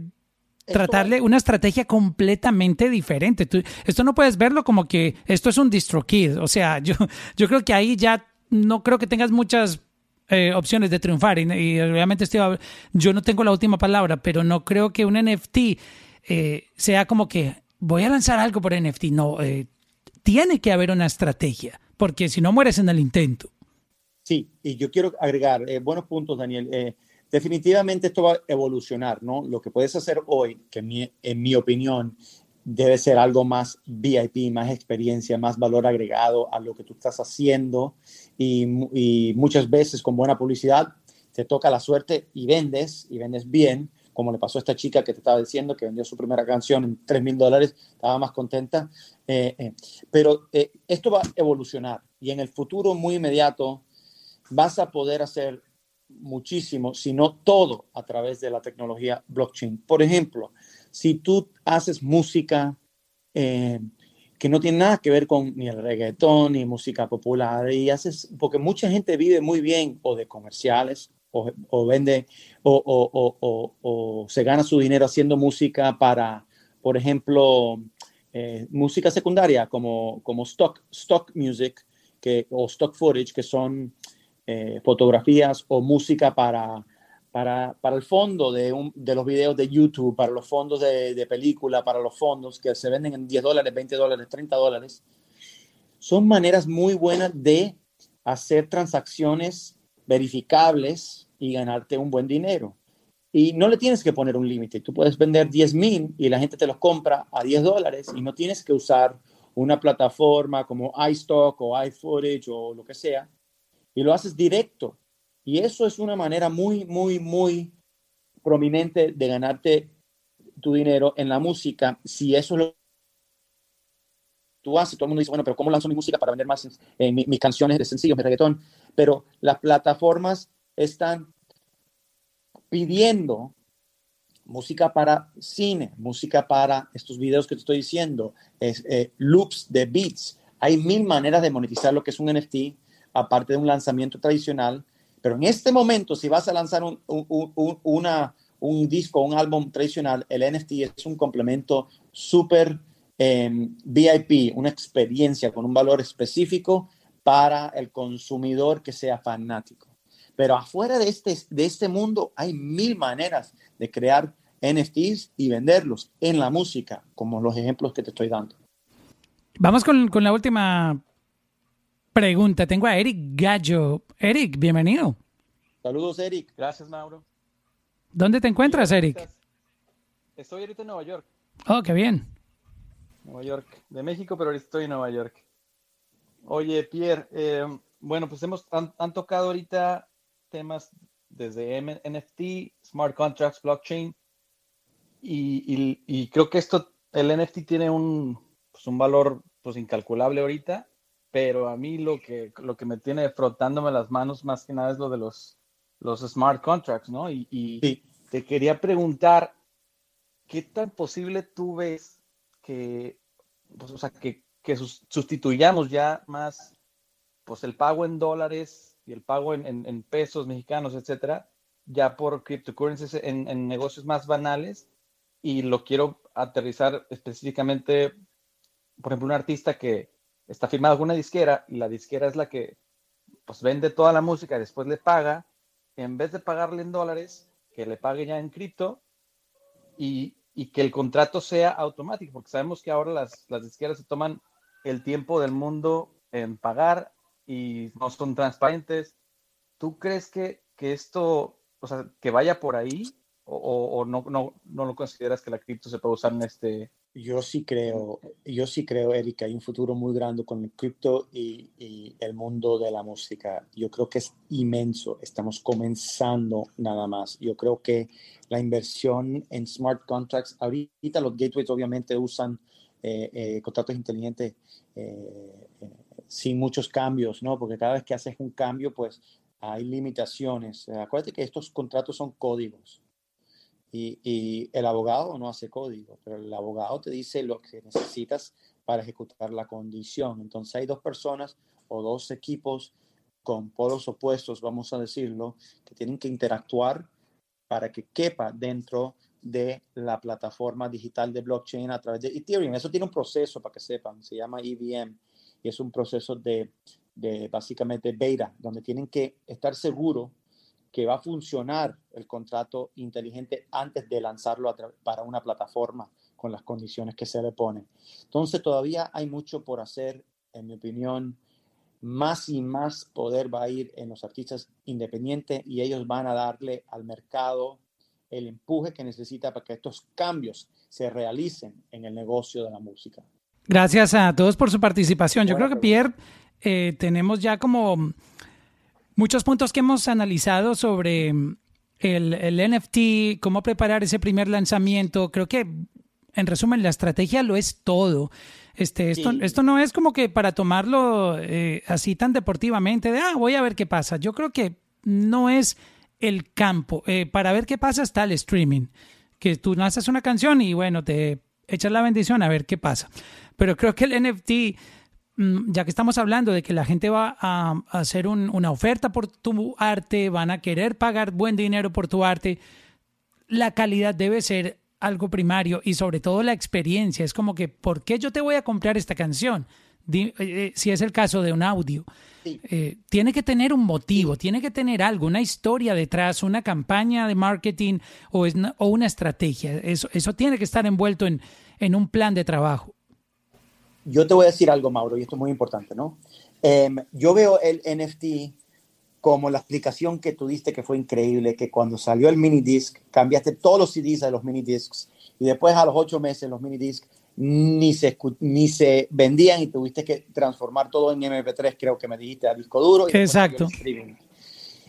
tratarle una estrategia completamente diferente. esto no puedes verlo como que esto es un DistroKid. O sea, yo, yo creo que ahí ya no creo que tengas muchas eh, opciones de triunfar y, obviamente yo no tengo la última palabra, pero no creo que un NFT eh, sea como que voy a lanzar algo por NFT. No, eh, tiene que haber una estrategia, porque si no mueres en el intento. Sí, y yo quiero agregar buenos puntos, Daniel. definitivamente esto va a evolucionar, ¿no? Lo que puedes hacer hoy, que en mi opinión debe ser algo más VIP, más experiencia, más valor agregado a lo que tú estás haciendo y, muchas veces con buena publicidad te toca la suerte y vendes y vendes bien, como le pasó a esta chica que te estaba diciendo que vendió su primera canción en 3 mil dólares, estaba más contenta. Eh, eh, pero eh, esto va a evolucionar y en el futuro muy inmediato vas a poder hacer muchísimo, si no todo, a través de la tecnología blockchain. Por ejemplo, si tú haces música eh, que no tiene nada que ver con ni el reggaetón ni música popular y haces, porque mucha gente vive muy bien o de comerciales o, vende o, se gana su dinero haciendo música para, por ejemplo, eh, música secundaria como, como stock, stock music que, o stock footage, que son eh, fotografías o música para, para, para el fondo de, un, de, los videos de YouTube, para los fondos de, de, película, para los fondos que se venden en 10 dólares, 20 dólares, 30 dólares, son maneras muy buenas de hacer transacciones verificables y ganarte un buen dinero. Y no le tienes que poner un límite. Tú puedes vender 10 mil y la gente te los compra a 10 dólares y no tienes que usar una plataforma como iStock o iFootage o lo que sea. Y lo haces directo. Y eso es una manera muy, muy, muy prominente de ganarte tu dinero en la música. Si eso es lo tú haces, todo el mundo dice, bueno, pero ¿cómo lanzo mi música para vender más eh, mis canciones de sencillos, mi reggaetón? Pero las plataformas están pidiendo música para cine, música para estos videos que te estoy diciendo, es, eh, loops de beats. Hay mil maneras de monetizar lo que es un NFT, aparte de un lanzamiento tradicional. Pero en este momento, si vas a lanzar un, un, una, un disco, un álbum tradicional, el NFT es un complemento súper eh, VIP, una experiencia con un valor específico para el consumidor que sea fanático. Pero afuera de este, de este mundo hay mil maneras de crear NFTs y venderlos en la música, como los ejemplos que te estoy dando. Vamos con, con la última pregunta. Tengo a Eric Gallo. Eric, bienvenido. Saludos, Eric. Gracias, Mauro. ¿Dónde te encuentras, Eric? Estoy ahorita en Nueva York. Oh, qué bien. Nueva York, de México, pero ahorita estoy en Nueva York. Oye, Pierre, eh, bueno, pues hemos han, tocado ahorita temas desde NFT, smart contracts, blockchain, y, creo que esto, el NFT tiene un, pues un valor pues incalculable ahorita, pero a mí lo que, lo que me tiene frotándome las manos más que nada es lo de los, los smart contracts, ¿no? Y, te quería preguntar, ¿qué tan posible tú ves que, pues, o sea, que, que sustituyamos ya más pues el pago en dólares y el pago en, pesos mexicanos, etcétera, ya por cryptocurrencies en, en, negocios más banales. Y lo quiero aterrizar específicamente, por ejemplo, un artista que está firmado con una disquera y la disquera es la que pues vende toda la música y después le paga, en vez de pagarle en dólares, que le pague ya en cripto y, y que el contrato sea automático, porque sabemos que ahora las, las disqueras se toman el tiempo del mundo en pagar y no son transparentes. ¿Tú crees que, que esto, o sea, que vaya por ahí o, o no, no, no, lo consideras que la cripto se puede usar en este? Yo sí creo, yo sí creo, Erika, hay un futuro muy grande con el cripto y, el mundo de la música. Yo creo que es inmenso. Estamos comenzando nada más. Yo creo que la inversión en smart contracts, ahorita los gateways obviamente usan eh, eh, contratos inteligentes eh, sin muchos cambios, ¿no? Porque cada vez que haces un cambio, pues hay limitaciones. Acuérdate que estos contratos son códigos y, el abogado no hace código, pero el abogado te dice lo que necesitas para ejecutar la condición. Entonces hay dos personas o dos equipos con polos opuestos, vamos a decirlo, que tienen que interactuar para que quepa dentro de la plataforma digital de blockchain a través de Ethereum. Eso tiene un proceso para que sepan, se llama EVM y es un proceso de, de básicamente beta, donde tienen que estar seguros que va a funcionar el contrato inteligente antes de lanzarlo para una plataforma con las condiciones que se le ponen. Entonces todavía hay mucho por hacer, en mi opinión. Más y más poder va a ir en los artistas independientes y ellos van a darle al mercado el empuje que necesita para que estos cambios se realicen en el negocio de la música. Gracias a todos por su participación. Yo creo que Pierre, eh, tenemos ya como muchos puntos que hemos analizado sobre el, el, NFT, cómo preparar ese primer lanzamiento. Creo que, en resumen, la estrategia lo es todo. Este, esto, esto no es como que para tomarlo eh, así tan deportivamente, de, ah, voy a ver qué pasa. Yo creo que no es el campo. Eh, para ver qué pasa está el streaming. Que tú lanzas una canción y bueno, te echas la bendición a ver qué pasa. Pero creo que el NFT, mm, ya que estamos hablando de que la gente va a hacer una oferta por tu arte, van a querer pagar buen dinero por tu arte, la calidad debe ser algo primario y sobre todo la experiencia. Es como que, ¿por qué yo te voy a comprar esta canción? eh, si es el caso de un audio, eh, tiene que tener un motivo, tiene que tener algo, una historia detrás, una campaña de marketing o, o una estrategia. Eso, eso tiene que estar envuelto en, en, un plan de trabajo. Yo te voy a decir algo, Mauro, y esto es muy importante, ¿no? Em, yo veo el NFT como la explicación que tú diste que fue increíble, que cuando salió el mini disc, cambiaste todos los CDs de los mini discs y después a los ocho meses los mini discs ni se, ni se vendían y tuviste que transformar todo en MP3, creo que me dijiste, a disco duro. Y Exacto.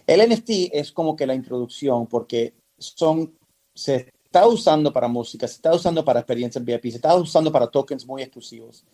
El, NFT es como que la introducción, porque son, se está usando para música, se está usando para experiencias VIP, se está usando para tokens muy exclusivos.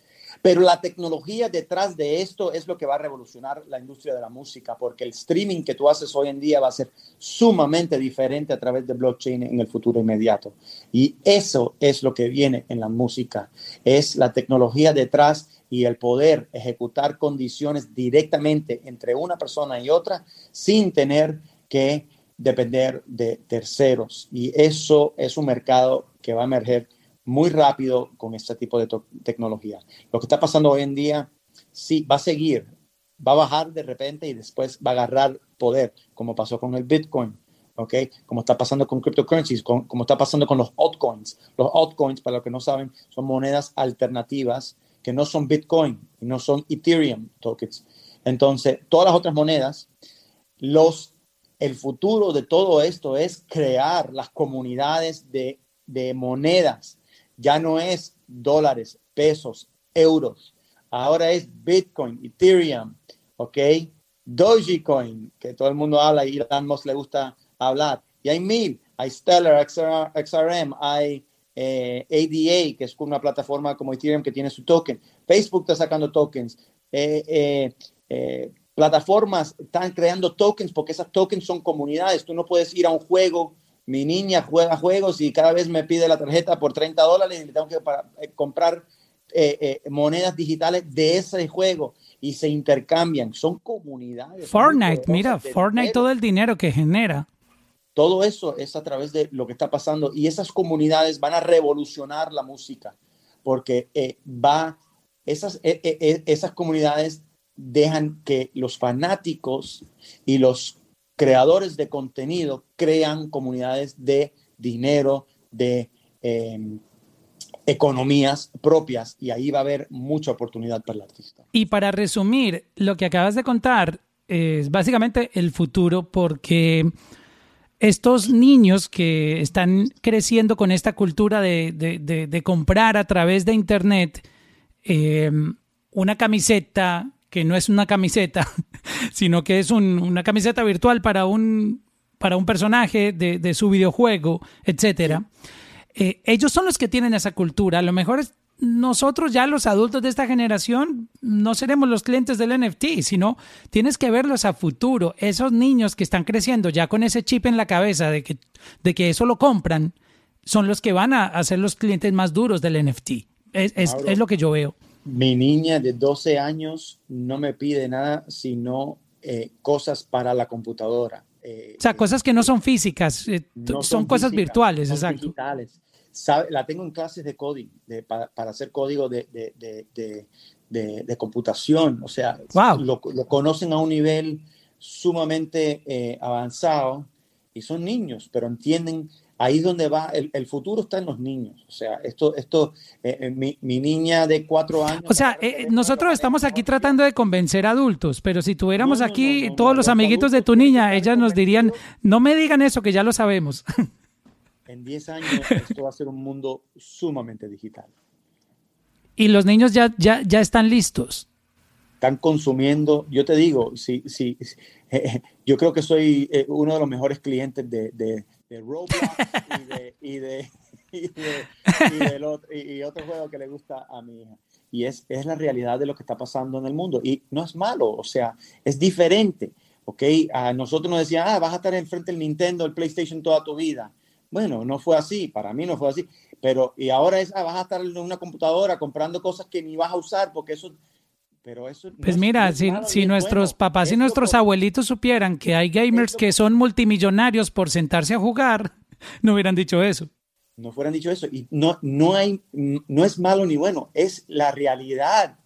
Pero la tecnología detrás de esto es lo que va a revolucionar la industria de la música, porque el streaming que tú haces hoy en día va a ser sumamente diferente a través de blockchain en el futuro inmediato. Y eso es lo que viene en la música, es la tecnología detrás y el poder ejecutar condiciones directamente entre una persona y otra sin tener que depender de terceros. Y eso es un mercado que va a emerger muy rápido con este tipo de tecnología. Lo que está pasando hoy en día, sí, va a seguir, va a bajar de repente y después va a agarrar poder, como pasó con el Bitcoin, ¿ok? Como está pasando con cryptocurrencies, como está pasando con los altcoins. Los altcoins, para los que no saben, son monedas alternativas que no son Bitcoin y no son Ethereum tokens. Entonces, todas las otras monedas, los, el futuro de todo esto es crear las comunidades de, de monedas ya no es dólares, pesos, euros. Ahora es Bitcoin, Ethereum, ¿ok? Dogecoin, que todo el mundo habla y a Musk le gusta hablar. Y hay mil, hay Stellar, XRM, hay eh, ADA, que es una plataforma como Ethereum que tiene su token. Facebook está sacando tokens. Eh, eh, plataformas están creando tokens porque esas tokens son comunidades. Tú no puedes ir a un juego mi niña juega juegos y cada vez me pide la tarjeta por 30 dólares y le tengo que eh, comprar eh, eh, monedas digitales de ese juego y se intercambian. Son comunidades. Fortnite, mira, Fortnite, todo el dinero que genera. Todo eso es a través de lo que está pasando y esas comunidades van a revolucionar la música porque va, esas, esas comunidades dejan que los fanáticos y los creadores de contenido crean comunidades de dinero, de em, economías propias y ahí va a haber mucha oportunidad para el artista. Y para resumir, lo que acabas de contar es básicamente el futuro porque estos niños que están creciendo con esta cultura de, comprar a través de Internet em, una camiseta que no es una camiseta, sino que es una camiseta virtual para un, para un personaje de, su videojuego, etcétera. Eh, ellos son los que tienen esa cultura. A lo mejor nosotros ya los adultos de esta generación no seremos los clientes del NFT, sino tienes que verlos a futuro. Esos niños que están creciendo ya con ese chip en la cabeza de que, de que eso lo compran, son los que van a, ser los clientes más duros del NFT. es lo que yo veo. Mi niña de 12 años no me pide nada sino eh, cosas para la computadora. Eh, o sea, cosas que no son físicas, eh, son, cosas virtuales, exacto. Digitales. la tengo en clases de código, para, hacer código de, de, computación. O sea, lo, lo, conocen a un nivel sumamente avanzado y son niños, pero entienden ahí es donde va, el, futuro está en los niños. O sea, esto, esto, eh, eh, mi, niña de cuatro años. O sea, eh, nosotros estamos aquí tratando de convencer adultos, pero si tuviéramos aquí todos los amiguitos de tu niña, ellas nos dirían, no me digan eso, que ya lo sabemos. En diez años esto va a ser un mundo sumamente digital. Y los niños ya, ya, ya están listos. Están consumiendo, yo te digo, sí, sí, yo creo que soy uno de los mejores clientes de de Roblox y de, y otro juego que le gusta a mi hija. Y es, es la realidad de lo que está pasando en el mundo. Y no es malo, o sea, es diferente. ¿ok? A nosotros nos decían, ah, vas a estar enfrente del Nintendo, el PlayStation toda tu vida. Bueno, no fue así, para mí no fue así. Pero, y ahora es, ah, vas a estar en una computadora comprando cosas que ni vas a usar porque eso pero eso pues mira, si, nuestros papás y nuestros abuelitos supieran que hay gamers que son multimillonarios por sentarse a jugar, no hubieran dicho eso. No fueran dicho eso. Y no, no, hay, no es malo ni bueno, es la realidad.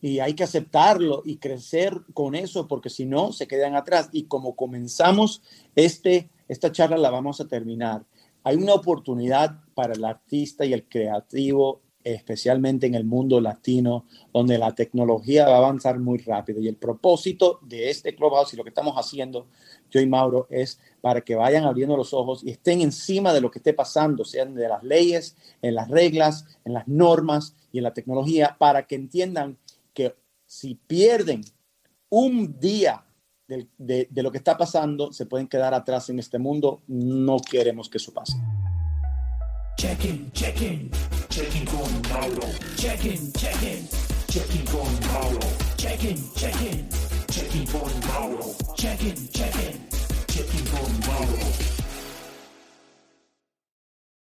y hay que aceptarlo y crecer con eso porque si no se quedan atrás. Y como comenzamos este, esta charla la vamos a terminar. Hay una oportunidad para el artista y el creativo, especialmente en el mundo latino, donde la tecnología va a avanzar muy rápido. Y el propósito de este Clubhouse y lo que estamos haciendo, yo y Mauro, es para que vayan abriendo los ojos y estén encima de lo que esté pasando, sean de las leyes, en las reglas, en las normas y en la tecnología, para que entiendan que si pierden un día de, lo que está pasando, se pueden quedar atrás en este mundo. No queremos que eso pase. Check-in, check-in, check-in con Mauro. Check-in, check-in, check-in con Mauro. Check-in, check-in, check-in con Mauro. Check-in, check-in, check-in con Mauro.